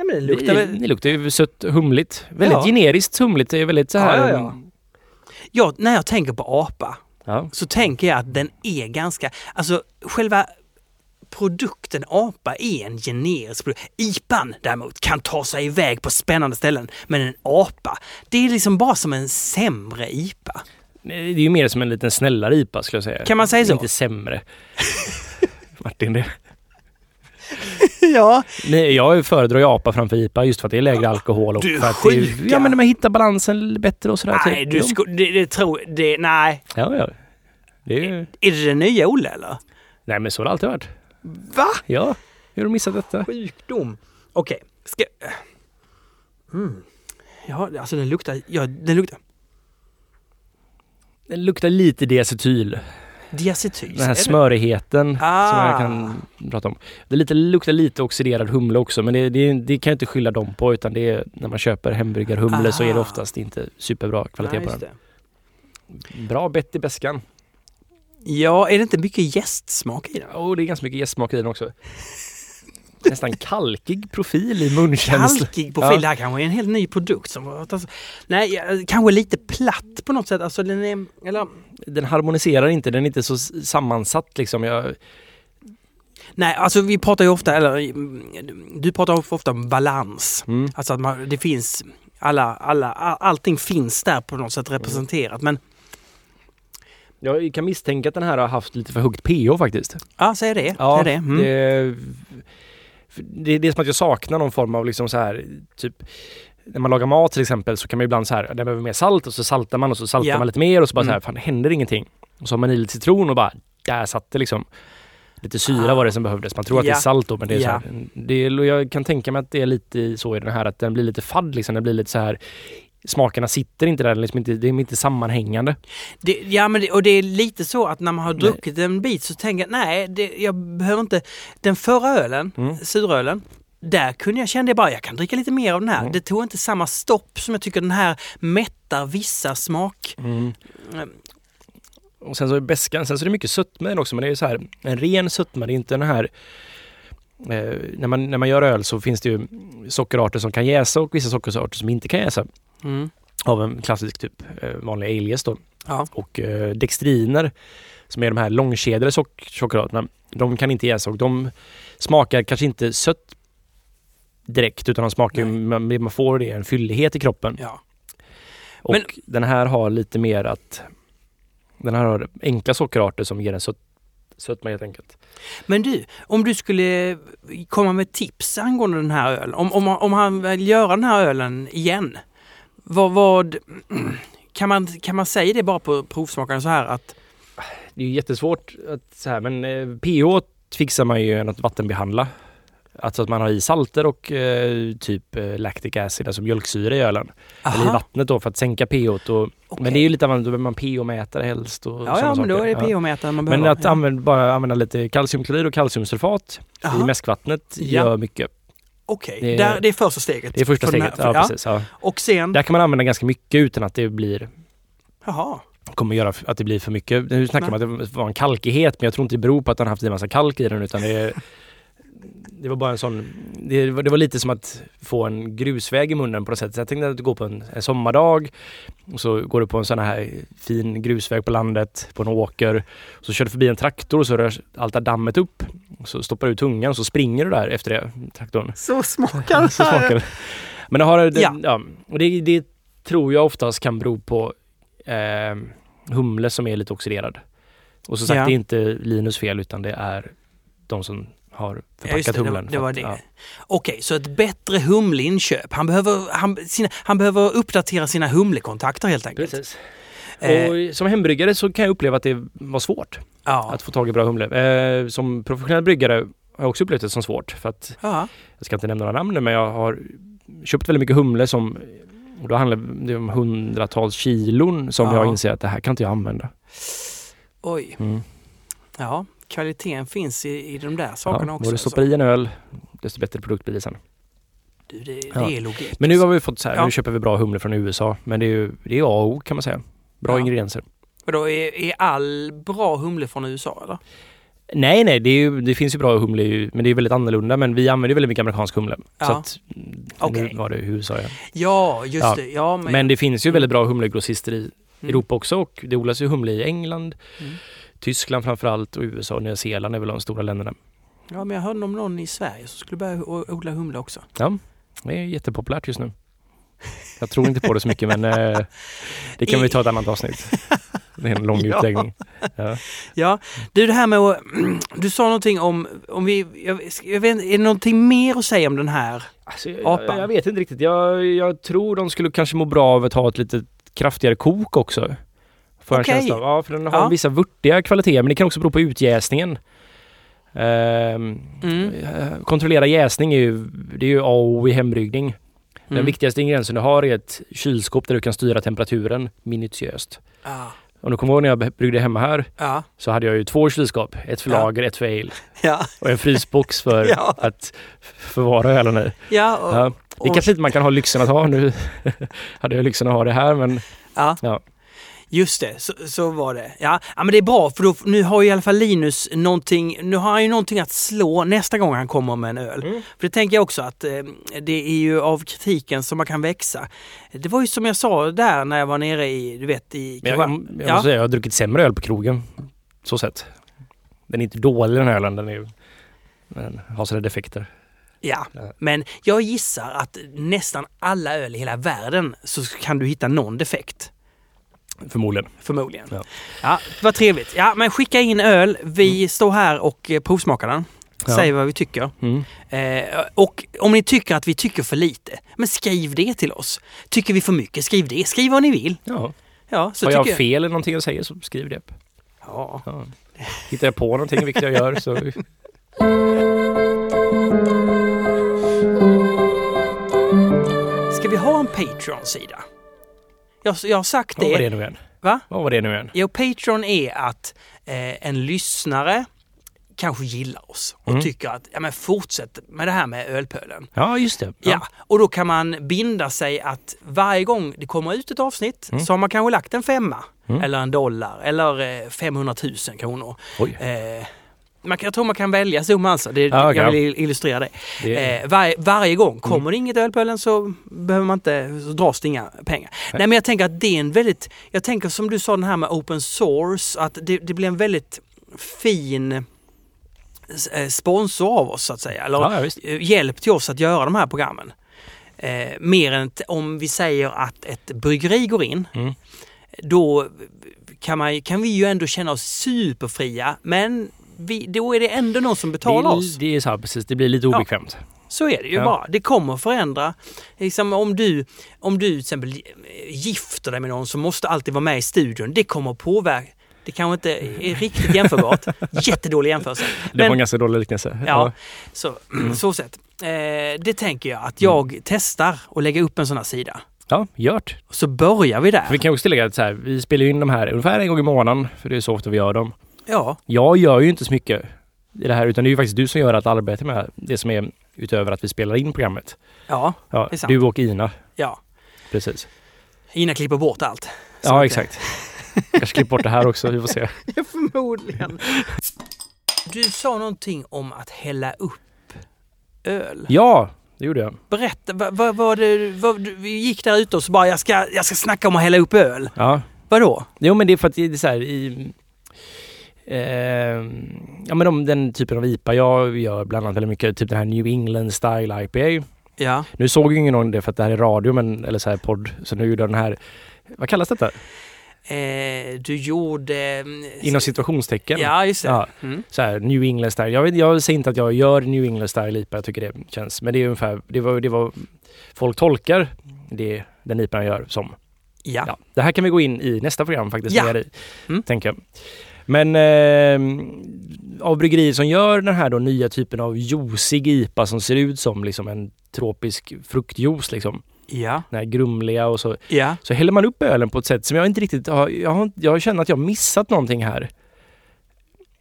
Ja, men det luktar det, väl... det luktar ju sött humligt. Väldigt Ja. generiskt humligt. Det är väldigt så här... Ja, ja, ja. När jag tänker på apa så tänker jag att den är ganska... Alltså själva produkten apa är en generisk produkt. IPan däremot kan ta sig iväg på spännande ställen. Men en apa, det är liksom bara som en sämre IPA. Det är ju mer som en liten snällare IPA skulle jag säga. Kan man säga så? Inte sämre. Martin, det... ja. Nej, jag föredrar ju APA framför IPA just för att det är lägre alkohol och Du för att det. Ja men man hittar balansen bättre och sådär. Nej, typ. du sko- det, det tror... Det, nej. Ja, ja. Det är ju... Är det den nya Olle eller? Nej men så har det alltid varit. Va? Ja, hur har du missat detta? Sjukdom. Okej, ska... Mm. Ja, alltså den luktar... Ja, den luktar... Den luktar lite diacetyl. Diacetyl. Den här smörigheten Ah. som jag kan prata om. Det lite, luktar lite oxiderad humle också men det, det, det kan jag inte skylla dem på utan det är när man köper hembryggarhumle så är det Ah. oftast inte superbra kvalitet Nej, på den. det. Bra bett i beskan. Ja, är det inte mycket jästsmak i den? Oh, det är ganska mycket jästsmak i den också. Nästan kalkig profil i munkänsla. Kalkig profil. Ja. Det här kanske är en helt ny produkt. Som, alltså, nej, kanske lite platt på något sätt. Alltså den är... Eller, Den harmoniserar inte, den är inte så sammansatt liksom. Jag, nej, alltså vi pratar ju ofta, eller mm, du pratar ofta om balans. mm. Alltså att man, det finns, alla, alla, all- allting finns där på något sätt representerat. Men jag kan misstänka att den här har haft lite för högt pH faktiskt. ja, säg det. Ja, säg det. Mm. det, det, det är som att jag saknar någon form av liksom så här, typ när man lagar mat till exempel så kan man ibland så här, den behöver mer salt och så saltar man och så saltar Ja. man lite mer och så bara så här, Mm. fan det händer ingenting. Och så har man i lite citron och bara, där satt det liksom. Lite syra Ah. var det som behövdes. Man tror att det Ja. är salt då men det är så Ja. här, det är, jag kan tänka mig att det är lite så i den här att den blir lite fadd liksom. Den blir lite så här Smakerna sitter inte där, liksom inte, det är inte sammanhängande. Det, ja, men det, och det är lite så att när man har Nej. druckit en bit så tänker jag, nej, det, jag behöver inte... Den förra ölen, Mm. surölen, där kunde jag kände jag bara, jag kan dricka lite mer av den här. Mm. Det tog inte samma stopp som jag tycker den här mättar vissa smak... Mm. Mm. Och sen så är beskan, sen så är det mycket sötma i den också men det är så här en ren sötma, det är inte den här eh, när, man, när man gör öl så finns det ju sockerarter som kan jäsa och vissa sockerarter som inte kan jäsa. Mm. Av en klassisk typ eh, vanlig alias då. Ja. Och eh, dextriner som är de här långkedjade sock- sockerarterna, de kan inte jäsa och de smakar kanske inte sött direkt utan de smakar, man, man får det, en fyllighet i kroppen. ja. Och Men- den här har lite mer att den här har enkla sockerarter som ger en sött, sötma helt enkelt. Men du, om du skulle komma med tips angående den här ölen. Om, om, om han vill göra den här ölen igen. Vad, vad kan, man, kan man säga det bara på provsmakaren så här att Det är ju jättesvårt att så här, men eh, pH fixar man ju genom att vattenbehandla. Alltså att man har i salter och eh, typ eh, lactic acid, alltså mjölksyra i ölen. Eller i aha, vattnet då för att sänka pH. Och, okej. Men det är ju lite annorlunda, då behöver man pH-mätare helst. Och Ja, ja men då är det pH-mätaren man behöver. Men att ja. använda, bara använda lite kalciumklorid och kalciumsulfat Aha, i mäskvattnet Ja. gör mycket. Okej, det är- det är första steget. Det är första För den här- steget. Ja, precis. Ja. Och sen, Där kan man använda ganska mycket utan att det blir jaha, kommer göra att det blir för mycket. Nu snackar man att det var en kalkighet men jag tror inte det beror på att han haft i en massa kalk i den utan det är det var bara en sån, det var, det var lite som att få en grusväg i munnen på något sätt. Så jag tänkte att du går på en, en sommardag och så går du på en sån här fin grusväg på landet på en åker. Så kör du förbi en traktor och så rör allt det dammet upp. Och så stoppar du ut tungan och så springer du där efter det, traktorn. så smakar Så smakar det. Men det har, det, Ja. ja. och det, det tror jag oftast kan bero på eh, humle som är lite oxiderad. Och som sagt, Ja. det är inte Linus fel utan det är de som har Ja, förpackat det, det, humlen. det för var det. ja. Okej, så ett bättre humleinköp. Han behöver, han, sina, han behöver uppdatera sina humlekontakter helt enkelt. Precis. Eh, Och som hembryggare så kan jag uppleva att det var svårt ja. att få tag i bra humle. Eh, som professionell bryggare har jag också upplevt det som svårt. För att, ja. jag ska inte nämna några namn nu, men jag har köpt väldigt mycket humle som och då handlar det om hundratals kilon som Ja. jag inser att det här kan inte jag använda. Oj. Mm. Ja, kvaliteten finns i, i de där sakerna Ja, också. Både stoppa i en öl, desto bättre produkt blir det sen. Du, det, det Ja. är logik. Men nu har vi fått så här, Ja. nu köper vi bra humle från USA. Men det är ju det är A och O kan man säga. Bra Ja. ingredienser. Och då är, är all bra humle från USA eller? Nej, nej, det, är ju, det finns ju bra humle, men det är väldigt annorlunda. Men vi använder ju väldigt mycket amerikansk humle. Så Ja. att, mm, Okej. nu var det USA ja. Ja, just Ja. det. Ja, men, Men det finns ju väldigt bra humlegrossister i Mm. Europa också och det odlas ju humle i England, Mm. Tyskland framförallt och USA och Nya Zeeland är väl de stora länderna. Ja, men jag hörde om någon i Sverige som skulle börja odla humle också. Ja, det är jättepopulärt just nu. Jag tror inte på det så mycket men eh, det kan vi ta ett annat avsnitt. Det är en lång Ja. utläggning. Ja. Ja, du det här med att, du sa någonting om, om vi, jag, jag vet, är det någonting mer att säga om den här? Alltså, jag, Apan. jag vet inte riktigt. Jag, jag tror de skulle kanske må bra av att ha ett lite kraftigare kok också. Får jag en Okej. känsla av. Ja, för den har Ja. vissa vurtiga kvaliteter men det kan också bero på utjäsningen. Ehm, Mm. eh, kontrollera jäsning är ju, det är ju A och O i hembryggning. Den Mm. viktigaste ingrediensen du har är ett kylskåp där du kan styra temperaturen minutiöst. Ja, Om du kommer ihåg när jag bryggde hemma här ja, så hade jag ju två kylskåp. Ett för Ja. lager, ett för ale ja, och en frysbox för att förvara ölen i. ja, och. Det och- kanske inte man kan ha lyxen att ha nu. hade jag lyxen att ha det här men ja. Just det, så, så var det. Ja, ja, men det är bra för då, nu har ju i alla fall Linus någonting, nu har han ju någonting att slå nästa gång han kommer med en öl. Mm. För det tänker jag också att eh, det är ju av kritiken som man kan växa. Det var ju som jag sa där när jag var nere i, du vet, i... Men jag, jag, jag, Ja. säga, jag har druckit sämre öl på krogen. Så sett. Den är inte dålig den här ölen. Den, är, den har sina defekter. Ja. men jag gissar att nästan alla öl i hela världen så kan du hitta någon defekt. Förmodligen. Förmodligen. Ja. Ja, vad trevligt. Ja, men skicka in öl. Vi står här och eh, provsmakar den. Ja. Säger vad vi tycker. Mm. Eh, och om ni tycker att vi tycker för lite, men skriv det till oss. Tycker vi för mycket, skriv det. Skriv vad ni vill. Ja. Ja, så Har jag tycker fel eller någonting jag säger så skriv det. Ja. Ja. Hittar jag på någonting, vilket jag gör, så Ska vi ha en Patreon-sida? Jag, jag har sagt vad var det. det nu igen? Va? Vad var det nu igen? Jo, Patreon är att eh, en lyssnare kanske gillar oss och Mm. tycker att ja, men fortsätt med det här med ölpölen. Ja, just det. Ja. och då kan man binda sig att varje gång det kommer ut ett avsnitt Mm. så har man kanske lagt en femma Mm. eller en dollar eller eh, 500 000 kronor. Oj. Eh, man, jag tror man kan välja summa alltså. Det, Ja, okej. Jag vill illustrera det. Det, Eh, var, varje gång kommer Mm. det inget ölpölen så behöver man inte, så dras det inga pengar. Nej. men jag tänker att det är en väldigt, jag tänker som du sa den här med open source, att det, det blir en väldigt fin eh, sponsor av oss så att säga. Eller ja, ja, eh, hjälp till oss att göra de här programmen. Eh, mer än om vi säger att ett bryggeri går in, Mm. då kan, man, kan vi ju ändå känna oss superfria. Men vi, då är det ändå någon som betalar det, oss. Det är så här, precis. Det blir lite Ja. obekvämt. Så är det ju Ja. bara. Det kommer förändra. Liksom om du, om du till exempel eh, gifter dig med någon som måste alltid vara med i studion. Det kommer att påverka. Det kanske inte är riktigt jämförbart. Jättedålig jämförelse. Det var en ganska dålig liknelse. ja, så, så sett. Eh, det tänker jag att jag testar och lägga upp en sån här sida. ja, gjort. Så börjar vi där. För vi kan också tillägga att så här, vi spelar in de här ungefär en gång i månaden, för det är så ofta vi gör dem. Ja, Jag gör ju inte så mycket i det här, utan det är ju faktiskt du som gör allt arbete med det som är utöver att vi spelar in programmet. ja, Ja, Det är sant. du och Ina, ja. precis. Ina klipper bort allt. Ja, att- exakt. Kanske klipper bort det här också, vi får se. Ja, förmodligen. Du sa någonting om att hälla upp öl. Ja, det gjorde jag. Berätta, vad vad vad, du- vi gick där ute och så bara jag ska, jag ska snacka om att hälla upp öl. Ja, Vadå? Jo men det är för att det är så här i... Eh, ja men de, den typen av IPA jag gör bland annat väldigt mycket, typ den här New England Style IPA. Ja. Nu såg ju ingen någon det för att det här är radio men, eller så här podd. Så nu gjorde jag den här, vad kallas detta? Eh, du gjorde... mm, Inom situationstecken. Ja, just det. Ja, Mm. så här New England Style. Jag, vet, jag säger inte att jag gör New England Style IPA, jag tycker det känns. Men det är ungefär, det var, det var folk tolkar det den IPA gör som. Ja. Ja, det här kan vi gå in i nästa program faktiskt. Ja. Mm. Tänker jag. Men eh, av bryggerier som gör den här då nya typen av juicig IPA som ser ut som liksom en tropisk fruktjuice liksom. Ja. Den här grumliga och så. Ja. Så häller man upp ölen på ett sätt som jag inte riktigt har, jag, har, jag känner att jag har missat någonting här.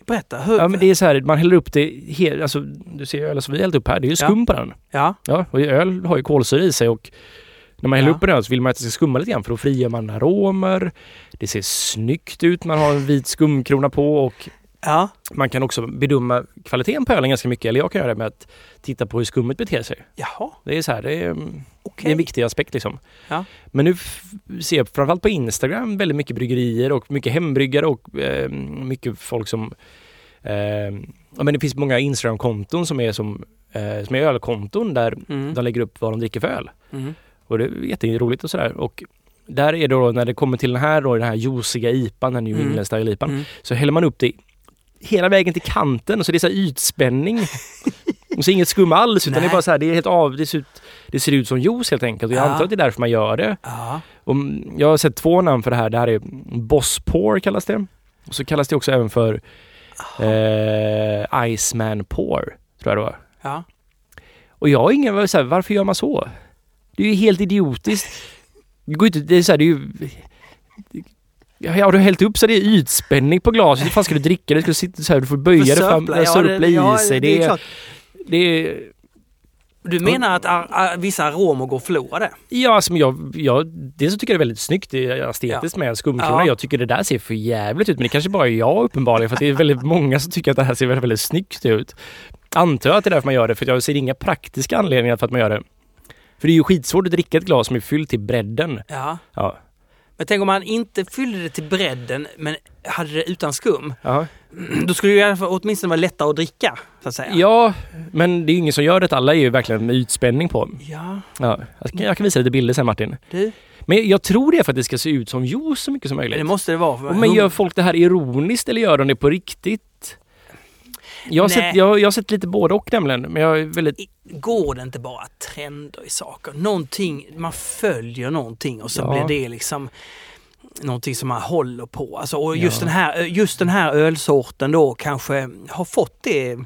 Berätta. Hur? Ja men det är så här, man häller upp det helt, alltså du ser ölen som vi har hällt upp här, det är ju skum på den. Ja. Ja, och öl har ju kolsyra i sig och när man häller Ja. upp en öl så vill man att det ska skumma lite grann för då frigör man aromer. Det ser snyggt ut, man har en vit skumkrona på och Ja. man kan också bedöma kvaliteten på ölen ganska mycket. Eller jag kan göra det med att titta på hur skummet beter sig. Jaha. Det är så här, det är, mm, det är en viktig aspekt liksom. Ja. Men nu ser jag framförallt på Instagram väldigt mycket bryggerier och mycket hembryggare och eh, mycket folk som eh, men det finns många Instagram-konton som är som, eh, som är ölkonton där Mm. de lägger upp vad de dricker för öl. Mm. Och det är jätteroligt och sådär. Och där är det då när det kommer till den här då, den här juiciga IPan, den New Mm. England style IPan, Mm. så häller man upp det hela vägen till kanten så det är så här ytspänning. och så inget skum alls utan det är Nej. bara så här, det är helt av, det ser ut, det ser ut som juice helt enkelt. Och jag Ja. antar att det är därför man gör det. Ja. Och jag har sett två namn för det här. Det här är Boss Pour kallas det. Och så kallas det också även för eh, Iceman Pour, tror jag det var. Ja. Och jag har ingen, så här, varför gör man så? Det är ju helt idiotiskt. Det går inte, det är så här, det är ju... Ja, har du hällt upp så det är ytspänning på glaset. Hur fan ska du dricka det? Ska du sitta så här, du får böja det fram, ja, sörpla det- i ja, sig. det Det är klart. det är, Du menar att ar- ar- vissa aromer går förlorade? ja, alltså, jag, jag, dels så tycker jag det är väldigt snyggt det är estetiskt med skumkrona. Ja. Jag tycker det där ser för jävligt ut. Men det kanske bara är jag uppenbarligen. För att det är väldigt många som tycker att det här ser väldigt, väldigt snyggt ut. Antar jag att det är därför man gör det. För jag ser inga praktiska anledningar för att man gör det. För det är ju skitsvårt att dricka ett glas som är fyllt till bredden. Ja. Ja. Men tänk om man inte fyllde det till bredden men hade det utan skum. Ja. Då skulle det fall åtminstone vara lättare att dricka. Så att säga. ja, men det är ju ingen som gör det. Alla är ju verkligen med ytspänning på. Ja, Ja. Jag, kan, jag kan visa lite bilder sen Martin. du. Men jag tror det är för att det ska se ut som juice så mycket som möjligt. Det måste det vara. Men gör folk det här ironiskt eller gör de det på riktigt? Jag har, sett, jag, jag har sett lite både och nämligen. Men jag är väldigt... Går det inte bara trender i saker? Någonting, man följer någonting och så Ja. blir det liksom någonting som man håller på. Alltså, och Ja. just, den här, just den här ölsorten då kanske har fått det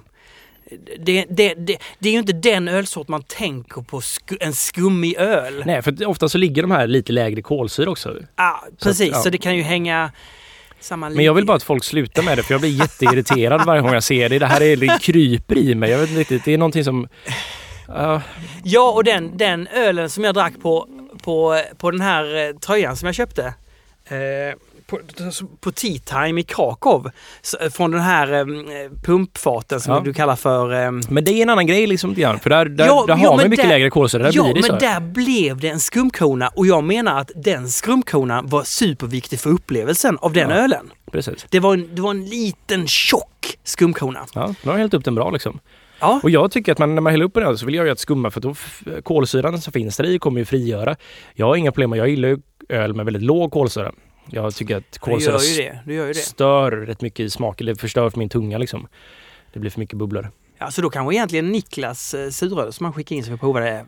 det, det, det, det är ju inte den ölsort man tänker på, sku, en skummig öl. Nej, för att ofta så ligger de här lite lägre kolsyra också. Ah, precis, så, ja. det kan ju hänga samma Men jag vill bara att folk slutar med det för jag blir jätteirriterad varje gång jag ser det. Det här är, det kryper i mig. Jag vet inte riktigt. Det är någonting som... Ja, Ja, och den, den ölen som jag drack på, på, på den här eh, tröjan som jag köpte. Eh, på, på Tea Time i Krakow. S- Från den här eh, pumpfaten som Ja. du kallar för... Eh, men det är en annan grej liksom grann. För där, där, Ja, där har man men mycket där- lägre kolsyra. Där ja, blir det men så. där blev det en skumkrona och jag menar att den skumkronan var superviktig för upplevelsen av den Ja. ölen. Precis. Det var, en, det var en liten tjock skumkrona. Ja, nu har hällt upp den bra liksom. Ja, Och jag tycker att man, när man häller upp en öl så vill jag ju att skumma för då kolsyran som finns där i kommer ju frigöra. Jag har inga problem med, jag gillar ju öl med väldigt låg kolsyra. Jag tycker att Du kolsyra gör ju det. Du gör ju det. stör rätt mycket i smak, eller förstör för min tunga liksom. Det blir för mycket bubblor. Ja, så då kanske egentligen Niklas eh, suröl som han skickade in så vi provade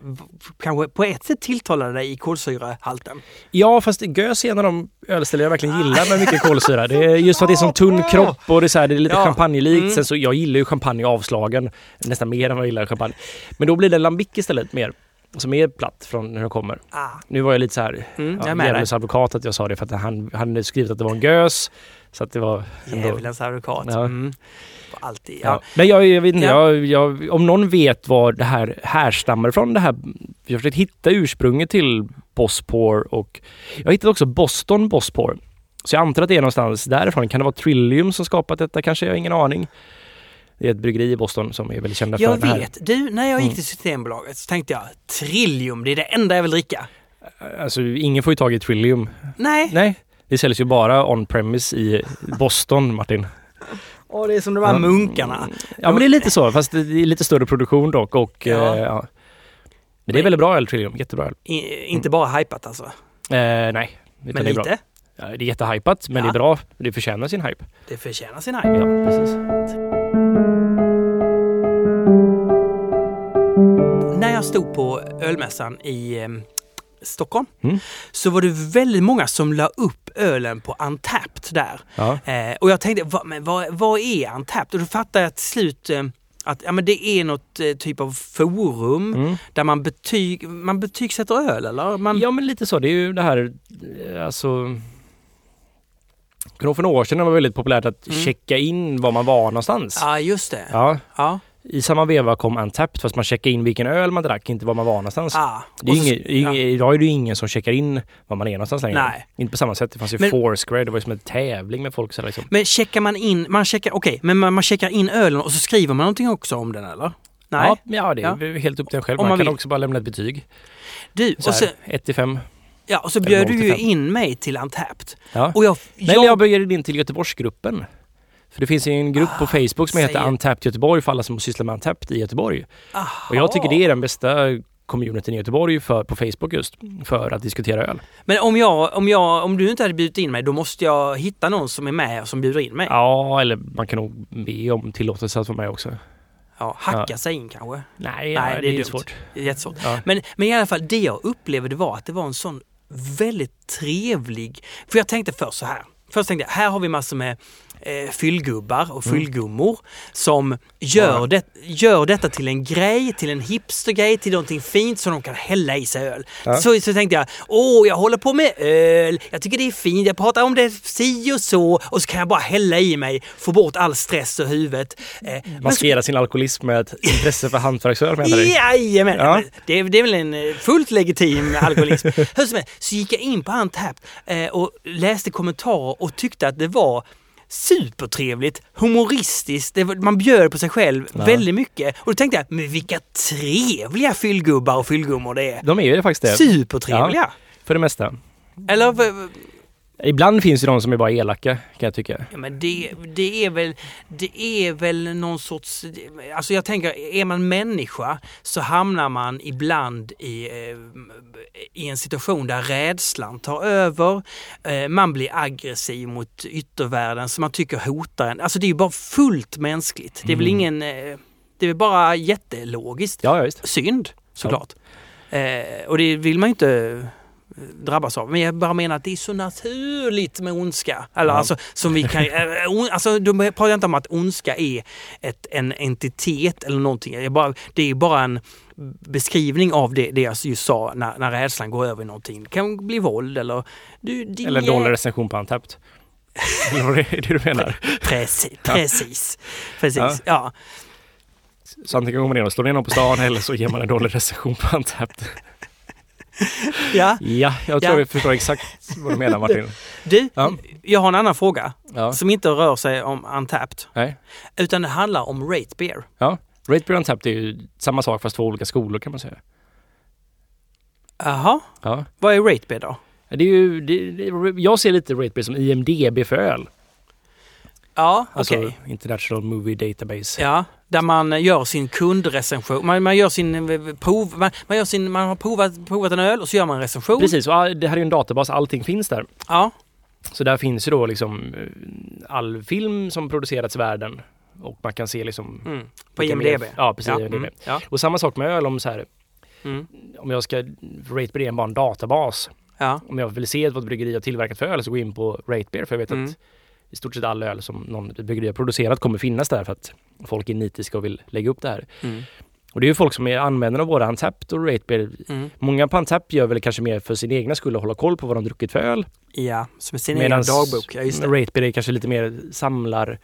kanske på ett sätt tilltalade dig i kolsyrahalten. Ja, fast gös är en av de ölställen jag verkligen gillar med mycket kolsyra. Det är just för att det är sån tunn kropp och det är, så här, det är lite Ja. champagnelikt. Mm. Sen så, jag gillar ju champagne avslagen nästan mer än vad jag gillar champagne. Men då blir det lambic istället mer. Som är platt från när den kommer. Ah, Nu var jag lite så här mm, ja, djävulens advokat att jag sa det för att han han hade skrivit att det var en gös. Så att det var. Djävulens advokat. Ja. Mm. Alltid. Ja. Ja. Men jag, jag vet inte, Ja. jag, jag, om någon vet var det här härstammar ifrån det här. Jag har försökt hitta ursprunget till Bosspor och jag har hittat också Boston Bosspor. Så jag antar att det är någonstans därifrån. Kan det vara Trillium som skapat detta? Kanske, jag har ingen aning. Det är ett bryggeri i Boston som är väldigt kända för Jag det här. vet. Du, när jag gick Mm. till Systembolaget så tänkte jag Trillium, det är det enda jag vill dricka. Alltså ingen får ju tag i Trillium. Nej. Nej, det säljs ju bara on-premise i Boston, Martin. Och det är som de här Ja. munkarna. Ja, men det är lite så, fast det är lite större produktion dock och Ja. eh, ja. Men det är väldigt bra öl, Trillium. Jättebra öl. I, inte bara hypat alltså. Eh, nej, Men det är bra. lite. Ja, det är jättehypat, men Ja. det är bra. Det förtjänar sin hype. Det förtjänar sin hype. Ja, precis. När jag stod på ölmässan i eh, Stockholm Mm. så var det väldigt många som la upp ölen på Untapped där. Ja. Eh, och jag tänkte, vad, men vad, vad är Untapped? Och då fattade jag till slut eh, att ja, men det är något eh, typ av forum Mm. där man, betyg, man betygsätter öl eller? Man, ja, men lite så. Det är ju det här, eh, alltså... Kommer för några år sedan det var väldigt populärt att Mm. checka in var man var någonstans. ja just det. Ja, Ja. I samma veva kom Untapped fast man checkade in vilken öl man drack, inte var man var någonstans. Ah. Det är så- inget, inget, Idag är det ju ingen som checkar in var man är någonstans längre. Nej. Inte på samma sätt. Det fanns ju Men- Foursquare, det var ju som en tävling med folk. Så liksom. Men checkar man in, man checkar, okej, men man, man checkar in ölen och så skriver man någonting också om den eller? Nej. Ja, ja, det är Ja. helt upp till en själv. Man, man kan vill. också bara lämna ett betyg. Du, Så och här, 1 till 5. Ja, och så bjöd du ju in mig till Untapped. Ja. Och jag... Nej, jag började in till Göteborgsgruppen. För det finns ju en grupp på Ah, Facebook som heter Untapped Göteborg för alla som sysslar med Untapped i Göteborg. Aha. Och jag tycker det är den bästa communityn i Göteborg för, på Facebook just för att diskutera öl. Men om, jag, om, jag, om du inte hade bjudit in mig, då måste jag hitta någon som är med och som bjuder in mig. Ja, eller man kan nog be om tillåtelse att vara med också. Ja, hacka Ja. sig in kanske. Nej, Nej, det det är är dumt. svårt. Det är jättesvårt. Ja. Men, men i alla fall, det jag upplevde var att det var en sån väldigt trevlig... För jag tänkte först så här. Först tänkte jag, här har vi massor med eh, fyllgubbar och fyllgummor som gör, Mm. Det, gör detta till en grej, till en hipstergrej, till någonting fint som de kan hälla i sig öl. Ja. Så, så tänkte jag, åh, jag håller på med öl, jag tycker det är fint, jag pratar om det si och så och så kan jag bara hälla i mig, få bort all stress ur huvudet. Eh, Maskera sin alkoholism med ett intresse för hantverksöl menar du? Jajamän! Ja. Det, är, det är väl en eh, fullt legitim alkoholism. Hur som helst, så gick jag in på Untapped eh, och läste kommentarer och tyckte att det var supertrevligt, humoristiskt, det man bjöd på sig själv Ja. väldigt mycket. Och då tänkte jag, men vilka trevliga fyllgubbar och fyllgummor det är. De är ju faktiskt det. Supertrevliga! För det mesta. Eller Ibland finns det de som är bara elaka kan jag tycka. Ja, men det, det, är väl, det är väl någon sorts... Alltså jag tänker, är man människa så hamnar man ibland i, eh, i en situation där rädslan tar över. Eh, man blir aggressiv mot yttervärlden som man tycker hotar en. Alltså det är ju bara fullt mänskligt. Det är väl Mm. ingen... Eh, det är bara jättelogiskt. Ja, ja. Synd, såklart. Eh, och det vill man ju inte drabbas av. Men jag bara menar att det är så naturligt med ondska. Eller Ja. alltså, som vi kan, eh, on, alltså, då pratar jag inte om att ondska är ett, en entitet eller någonting. Jag bara, det är bara en beskrivning av det, det jag just sa när, när rädslan går över i någonting. Det kan bli våld eller... Du, din Eller dålig recension på Untapped. Eller är det du menar? Precis, Ja. precis. precis. Ja. Ja. Så antingen går man ner och slår ner någon på stan eller så ger man en dålig recension på Untapped. Ja. Ja, jag tror Ja. jag förstår exakt vad du menar Martin. Du, Ja. jag har en annan fråga Ja. som inte rör sig om Untapped. Nej. Utan det handlar om Rate Beer. Ja. Rate Beer Untapped är ju samma sak fast två olika skolor kan man säga. Jaha, Ja. vad är Rate Beer då? Det är ju, det, det, jag ser lite Rate Beer som IMDB för öl. Ja, Alltså okej. International Movie Database. Ja, där man gör sin kundrecension. Man, man gör sin eh, prov... Man, man, gör sin, man har provat, provat en öl och så gör man en recension. Precis, och det här är ju en databas, allting finns där. Ja, Så där finns ju då liksom eh, all film som producerats i världen och man kan se liksom Mm. På IMDB? mer- Ja, precis. Ja. IMDb. Mm. Ja. Och samma sak med öl om så här, Mm. om jag ska, RateBeer är bara en databas. Ja. Om jag vill se vad ett bryggeri har tillverkat för öl så går jag in på RateBeer för jag vet Mm. att i stort sett all öl som någon bryggeri har producerat kommer finnas där för att folk är nitiska och vill lägga upp det här. Mm. Och det är ju folk som är användare av både Untapped och RateBeer. Mm. Många på Untapped gör väl kanske mer för sin egna skull och hålla koll på vad de druckit för öl. Ja, som sin egen dagbok. Ja. RateBeer är kanske lite mer samlar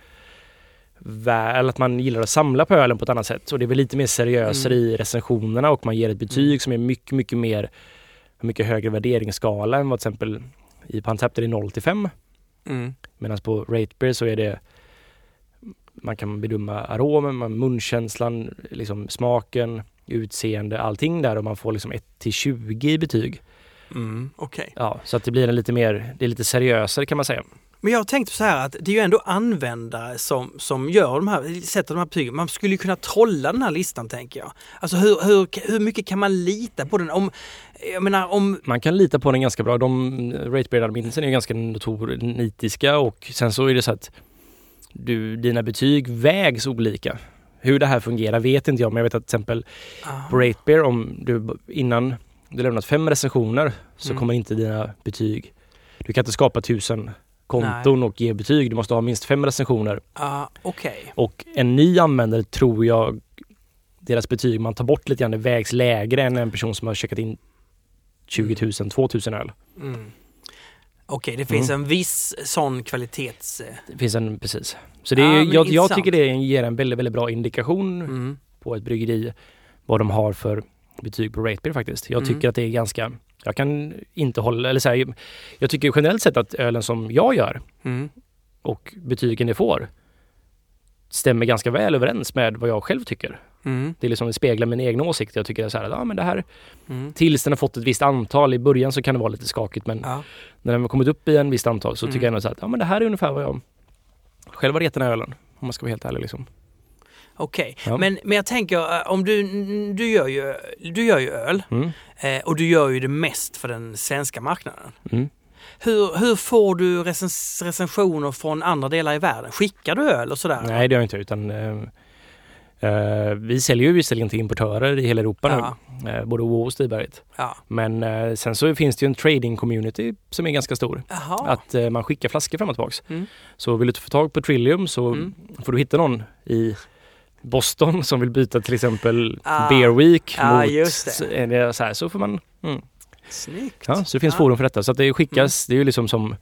vä- eller att man gillar att samla på ölen på ett annat sätt. Och det är väl lite mer seriösare Mm. i recensionerna och man ger ett betyg som är mycket, mycket mer mycket högre värderingsskala än vad till exempel i Pantap är det 0 till 5. Mm. Medan på Ratebeer så är det man kan bedöma aromen, munkänslan, liksom smaken, utseende, allting där och man får liksom 1 till 20 i betyg. Mm. Okej. Ja, så att det blir en lite mer, det är lite seriösare kan man säga. Men jag tänkte så här att det är ju ändå användare som, som gör de här, sätter de här betygen. Man skulle ju kunna trolla den här listan tänker jag. Alltså hur, hur, hur mycket kan man lita på den? Om, jag menar om... Man kan lita på den ganska bra. De Ratebeard-adminsen är ju ganska nitiska och sen så är det så att du, dina betyg vägs olika. Hur det här fungerar vet inte jag men jag vet att till exempel på Ah, Ratebear om du innan du lämnat fem recensioner så Mm. kommer inte dina betyg. Du kan inte skapa tusen konton och ge betyg. Du måste ha minst fem recensioner. ah, Okej. Och en ny användare tror jag deras betyg man tar bort lite grann det vägs lägre än en person som har checkat in 20 000, 2 000 öl. Mm. Okej, det finns en viss sån kvalitets... eh, Det finns en, precis. Så det är, men jag, jag tycker det ger en väldigt, väldigt bra indikation Mm. på ett bryggeri vad de har för betyg på Ratebeer faktiskt. Jag Mm. tycker att det är ganska, jag kan inte hålla, eller så här, jag tycker generellt sett att ölen som jag gör Mm. och betygen det får stämmer ganska väl överens med vad jag själv tycker. Mm. Det är liksom det speglar min egen åsikt. Jag tycker så här ja, men det här, Mm. tills den har fått ett visst antal, i början så kan det vara lite skakigt men Ja. när den har kommit upp i en visst antal så Mm. tycker jag ändå så här ja, men det här är ungefär vad jag själv har gett den här ölen. Om man ska vara helt ärlig liksom. Okej, Ja. men, men jag tänker eh, om du, du, gör ju, du gör ju öl Mm. eh, och du gör ju det mest för den svenska marknaden. Mm. Hur, hur får du recens, recensioner från andra delar i världen? Skickar du öl och sådär? Nej det gör jag inte utan eh, eh, vi säljer ju visserligen till importörer i hela Europa Ja. nu. Eh, både WoW och Stiberget. Ja. Men sen så finns det ju en trading community som är ganska stor. Jaha. Att man skickar flaskor fram och tillbaks. Mm. Så vill du få tag på Trillium så Mm. får du hitta någon i Boston som vill byta till exempel Ah. Beer Week Ah, mot just det. det så här så får man mm. Snyggt. Ja, så det finns Ja. forum för detta. Så att det skickas, det är ju liksom som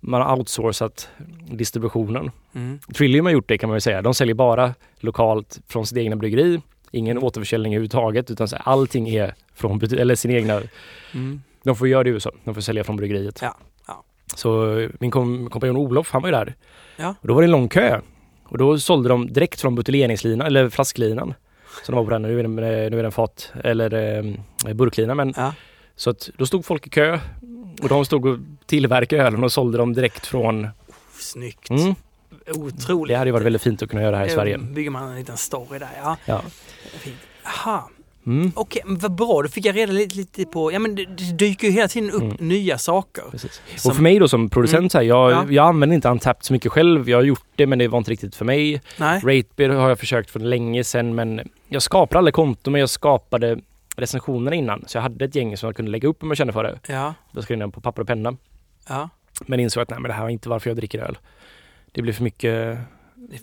man har outsourcat distributionen. Mm. Trillium har gjort det kan man ju säga. De säljer bara lokalt från sitt egna bryggeri. Ingen återförsäljning överhuvudtaget utan så här, allting är från eller sin egna. Mm. De får göra det i USA. De får sälja från bryggeriet. Ja, ja. Så min kom, kompanjon Olof, han var ju där. Ja. Och då var det en lång kö. Och då sålde de direkt från buteljeringslinan, eller flasklinan. Så de var på den, nu är den, eh, nu är den fat, eller eh, burklina. Men Ja. så att då stod folk i kö och de stod och tillverkade ölen och sålde dem direkt från... Snyggt. Mm. Otroligt. Det hade ju varit väldigt fint att kunna göra här i Sverige. bygger man en liten story där. Ja. Ja. Fint. Aha. Mm. Okej, men vad bra. Då fick jag reda lite, lite på... Ja men det, det dyker ju hela tiden upp Mm. nya saker. Precis. Som- Och för mig då som producent, Mm. så här, jag, Ja. jag använder inte Untapped så mycket själv. Jag har gjort det men det var inte riktigt för mig. Nej. Ratebeer har jag försökt för länge sedan men jag skapade aldrig konto men jag skapade recensionerna innan. Så jag hade ett gäng som jag kunde lägga upp om jag kände för det. Ja. Jag skrev ner på papper och penna. Ja. Men insåg att nej, men det här är inte varför jag dricker öl. Det blir för mycket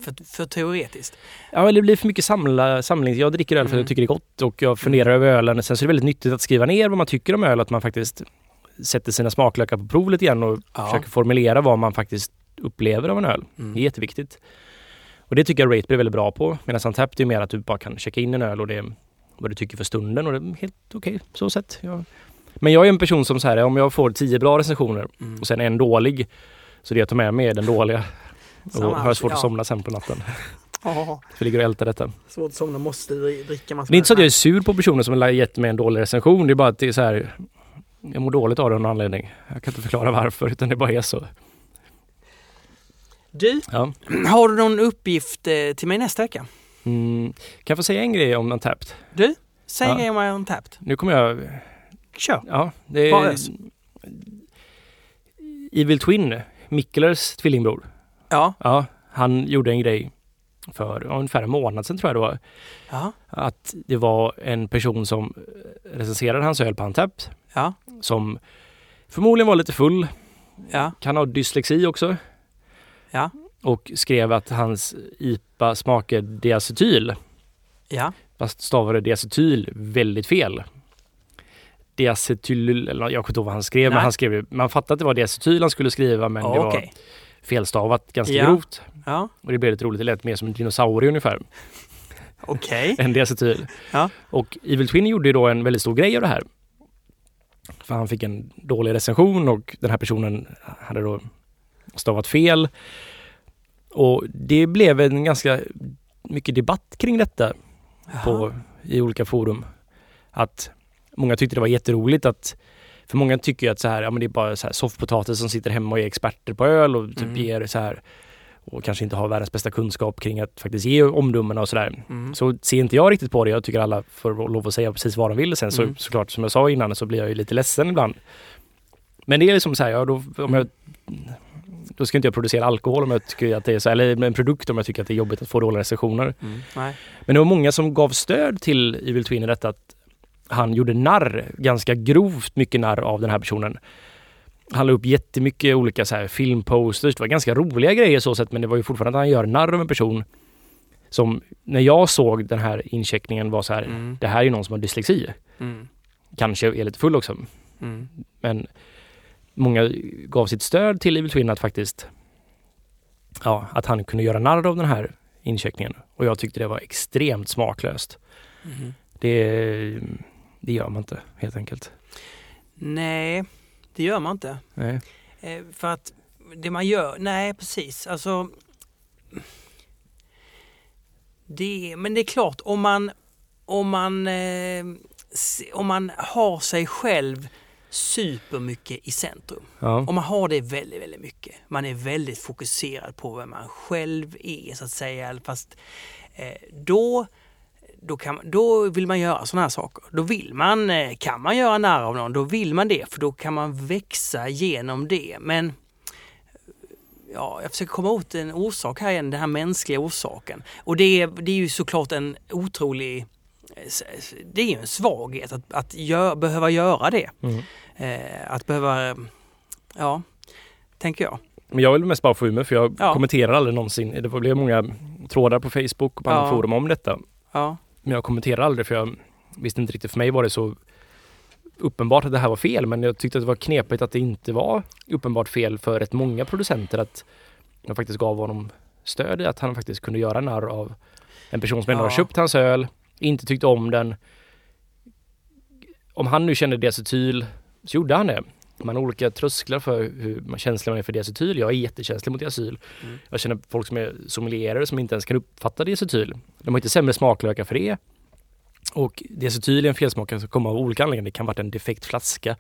för, för teoretiskt. Ja, eller det blir för mycket samla, samling. Jag dricker öl för att Mm. jag tycker det är gott och jag funderar över ölen. Sen så är det väldigt nyttigt att skriva ner vad man tycker om öl. Att man faktiskt sätter sina smaklökar på prov lite grann och Ja. försöker formulera vad man faktiskt upplever av en öl. Mm. Det är jätteviktigt. Och det tycker jag Ratebeer är väldigt bra på. Medan Untapped är mer att du bara kan checka in en öl och det är vad du tycker för stunden och det är helt okej så sett. Jag... Men jag är en person som så här, om jag får tio bra recensioner Mm. och sen en dålig så det jag tar med mig är den dåliga. Och har jag svårt här, att ja. somna sen på natten. Ja. För jag ligger och ältar detta. Svårt att somna, måste dri- dricka massa Det är inte så att jag är sur på personer som har gett mig en dålig recension. Det är bara att det är så här. Jag mår dåligt av det av någon anledning. Jag kan inte förklara varför utan det bara är så. Du, Ja. har du någon uppgift eh, till mig nästa vecka? Mm. Kan jag få säga en grej om Untapped? Du, säg Ja. en grej om Untapped. Nu kommer jag... Kör. Ja, det är... Evil Twin, Mikkelers tvillingbror. Ja. Ja, han gjorde en grej för ungefär en månad sedan tror jag det var. Ja. Att det var en person som recenserade hans öl på Antapt Ja. som förmodligen var lite full, Ja. kan ha dyslexi också. Ja. Och skrev att hans IPA smakar diacetyl. Ja. Fast stavade diacetyl väldigt fel. Diacetyl, eller jag kommer inte ihåg vad han skrev, Nej. men han skrev man fattade att det var diacetyl han skulle skriva men det var Okej. Felstavat ganska Ja. grovt. Ja. Och det blev lite roligt, det lät mer som en dinosaurie ungefär, Okej. än diacetyl. Ja. Och Evil Twin gjorde ju då en väldigt stor grej av det här. För han fick en dålig recension och den här personen hade då stavat fel. Och det blev en ganska mycket debatt kring detta på, i olika forum. Att många tyckte det var jätteroligt att för många tycker ju att så här, ja, men det är bara så här soffpotatis som sitter hemma och är experter på öl och typ Mm. ger så här och kanske inte har världens bästa kunskap kring att faktiskt ge omdömena och sådär. Mm. Så ser inte jag riktigt på det. Jag tycker alla får lov att säga precis vad de vill. Sen så Mm. såklart som jag sa innan så blir jag ju lite ledsen ibland. Men det är liksom så här, ja, då, om jag, då ska inte jag producera alkohol om jag tycker att det är så, eller en produkt om jag tycker att det är jobbigt att få dåliga recensioner. Mm. Men det var många som gav stöd till Evil Twin i detta att han gjorde narr, ganska grovt mycket narr av den här personen. Han la upp jättemycket olika så här filmposters, det var ganska roliga grejer så sett men det var ju fortfarande att han gör narr av en person som när jag såg den här incheckningen var så här, Mm. det här är ju någon som har dyslexi. Mm. Kanske är lite full också. Mm. Men många gav sitt stöd till Evil Twin att faktiskt ja, att han kunde göra narr av den här incheckningen. Och jag tyckte det var extremt smaklöst. Mm. Det, det gör man inte helt enkelt. Nej, det gör man inte. Nej. Eh, för att det man gör, nej precis, alltså det, men det är klart om man om man eh, om man har sig själv supermycket i centrum. Ja. Om man har det väldigt, väldigt mycket. Man är väldigt fokuserad på vem man själv är så att säga. Fast eh, då, då, kan, då vill man göra sådana här saker. Då vill man, eh, kan man göra narr av någon, då vill man det för då kan man växa genom det. Men ja, jag försöker komma åt en orsak här igen, den här mänskliga orsaken. Och det är, det är ju såklart en otrolig eh, det är ju en svaghet att, att gö- behöva göra det. Mm. Eh, att behöva, eh, ja, tänker jag. Men jag vill mest bara få ur mig för jag Ja. kommenterar aldrig någonsin. Det blev många trådar på Facebook och på andra Ja. forum om detta. Ja, Men jag kommenterar aldrig för jag visste inte riktigt. För mig var det så uppenbart att det här var fel. Men jag tyckte att det var knepigt att det inte var uppenbart fel för rätt många producenter. Att jag faktiskt gav honom stöd i att han faktiskt kunde göra narr av en person som ändå Ja. har köpt hans öl, inte tyckte om den. Om han nu kände diacetyl så gjorde han det. Man har olika trösklar för hur man känslig man är för diacetyl. Jag är jättekänslig mot diacetyl. Mm. Jag känner folk som är sommelierer som inte ens kan uppfatta diacetyl. De har inte sämre smaklökar för det. Och diacetyl är en felsmak som kommer av olika anledningar. Det kan vara en defekt flaska.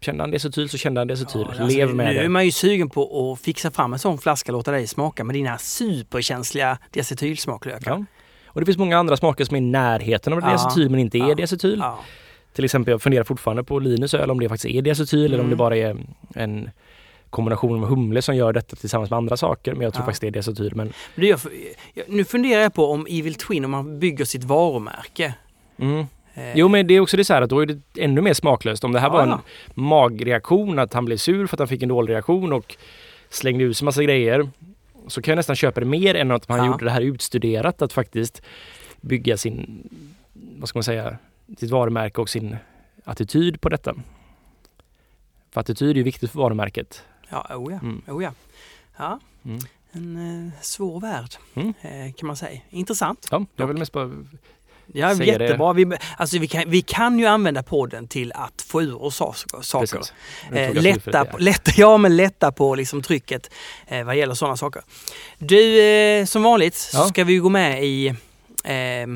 Kände han diacetyl så kände han diacetyl. Ja, alltså, Lev med nu det. är man ju sugen på att fixa fram en sån flaska och låta dig smaka med dina superkänsliga diacetylsmaklökar. Ja. Och det finns många andra smaker som är i närheten av Ja. diacetyl men inte är Ja. diacetyl. Ja. Till exempel, jag funderar fortfarande på Linus öl om det faktiskt är diacetyl eller om Mm. det bara är en kombination med humle som gör detta tillsammans med andra saker. Men jag tror Ja. faktiskt det är diacetyl. Men, jag- nu funderar jag på om Evil Twin, om man bygger sitt varumärke. mm. Eh, Jo men det är också det så här att då är det ännu mer smaklöst. Om det här Ja, var en ja. magreaktion, att han blev sur för att han fick en dålig reaktion och slängde ut sig massa grejer. Så kan jag nästan köpa det mer än att han Ja. gjorde det här utstuderat att faktiskt bygga sin, vad ska man säga, sitt varumärke och sin attityd på detta. För attityd är ju viktigt för varumärket. Ja, oh ja. Mm. Oh ja. ja. Mm. En eh, svår värld Mm. eh, kan man säga. Intressant. Ja, jag vill mest bara... Ja, Säger det. jättebra. Vi, alltså, vi, kan, vi kan ju använda podden till att få ur oss saker. Eh, lätta, på, lätta, ja, men lätta på liksom trycket eh, vad gäller sådana saker. Du, eh, som vanligt så Ja. ska vi gå med i eh,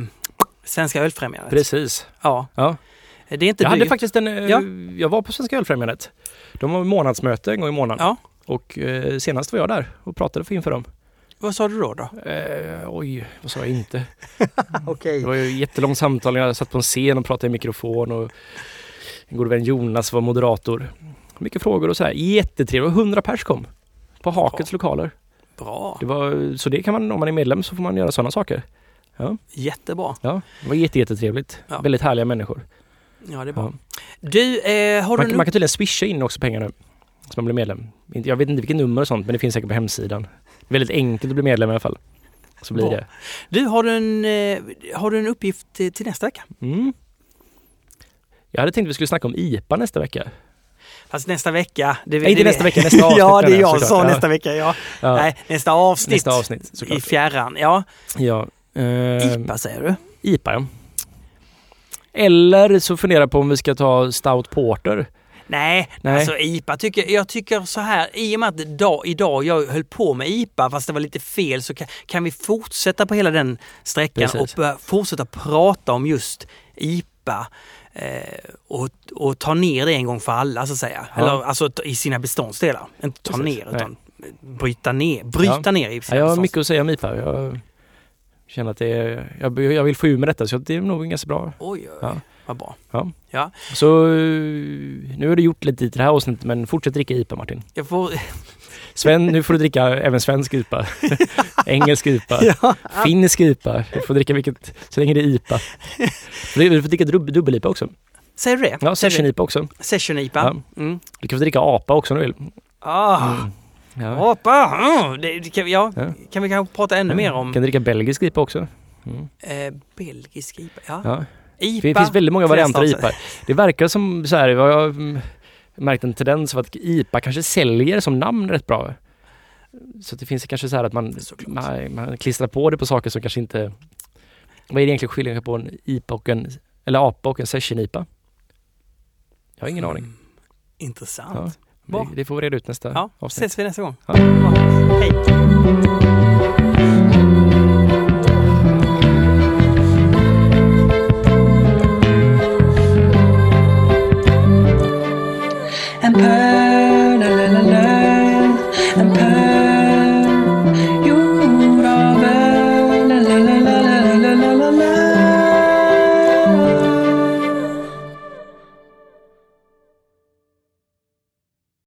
Svenska Ölfrämjandet. Precis. Ja. Ja. Det är inte Jag hade faktiskt en... eh, Ja. Jag var på Svenska Ölfrämjandet. De har månadsmöte en gång i månaden. Ja. Och eh, senast var jag där och pratade för inför dem. Vad sa du då? då? Eh, oj, vad sa jag inte? Okej. Det var ju jättelångt samtal. Jag satt på en scen och pratade i mikrofon och en god vän Jonas var moderator. mycket frågor och så här. Jättetrevligt. 100 pers kom. På Hakets lokaler. Bra. Det var, så det kan man, om man är medlem så får man göra sådana saker. Jättebra. Ja, det var jätte, jättetrevligt. Ja. Väldigt härliga människor. Ja, det är bra. Ja. Du, eh, har du Man, en man kan tydligen swisha in också pengar nu. Så man blir medlem. Jag vet inte vilket nummer och sånt men det finns säkert på hemsidan. Väldigt enkelt att bli medlem i alla fall. Så blir Bra. det. Du, har du en, eh, har du en uppgift till, nästa vecka? Mm. Jag hade tänkt att vi skulle snacka om IPA nästa vecka. Fast nästa vecka... Det, Nej, inte nästa vecka, nästa avsnitt ja, det är jag såklart. sa Ja. nästa vecka. Ja. Ja, Nej, nästa avsnitt. nästa avsnitt I fjärran. Ja, Ja. Eh, IPA säger du? IPA ja. Eller så funderar jag på om vi ska ta Stout Porter. Nej, Nej. alltså IPA tycker jag tycker så här i och med att idag, idag jag höll på med IPA fast det var lite fel så kan, kan vi fortsätta på hela den sträckan Precis. och fortsätta prata om just IPA eh, och, och ta ner det en gång för alla så att säga. Ja. Eller alltså i sina beståndsdelar. Inte ta Precis. ner utan bryta ner, bryta Ja. ner i Ja, sina jag har mycket att säga om IPA. Jag känner att det är, jag, jag vill få ur med detta så det är nog ganska bra. Oj, oj. Ja. vad bra. Så eh, nu har du gjort lite i det här avsnittet men fortsätt dricka IPA Martin. Jag får... Sven, nu får du dricka även svensk IPA. Engelsk IPA. ja. Finsk IPA. Du får dricka vilket, så länge det är IPA. Du får dricka dub- dubbel-IPA också. Säger du det? Ja, session-IPA också. det? Session IPA? Mm. Du kan få dricka APA också om du vill. Ah. Mm. Ja. Hoppa! Mm. Det, kan, vi- ja, Ja. kan vi kanske prata ännu mer om kan dricka belgisk IPA också. Mm. eh, belgisk IPA? Ja. IPA. Det finns väldigt många varianter av IPA. Det verkar som så här, jag har mm, märkt en tendens av att IPA kanske säljer som namn rätt bra. Så det finns kanske så här att man, man, man klistrar på det på saker som kanske inte... Vad är det egentligen skillnaden på en IPA och en, eller APA och en session IPA? Jag har ingen aning. Mm. Intressant. Ja. Det, det får vi reda ut nästa Ja, avsnitt. ses vi nästa gång. Ja. Hej!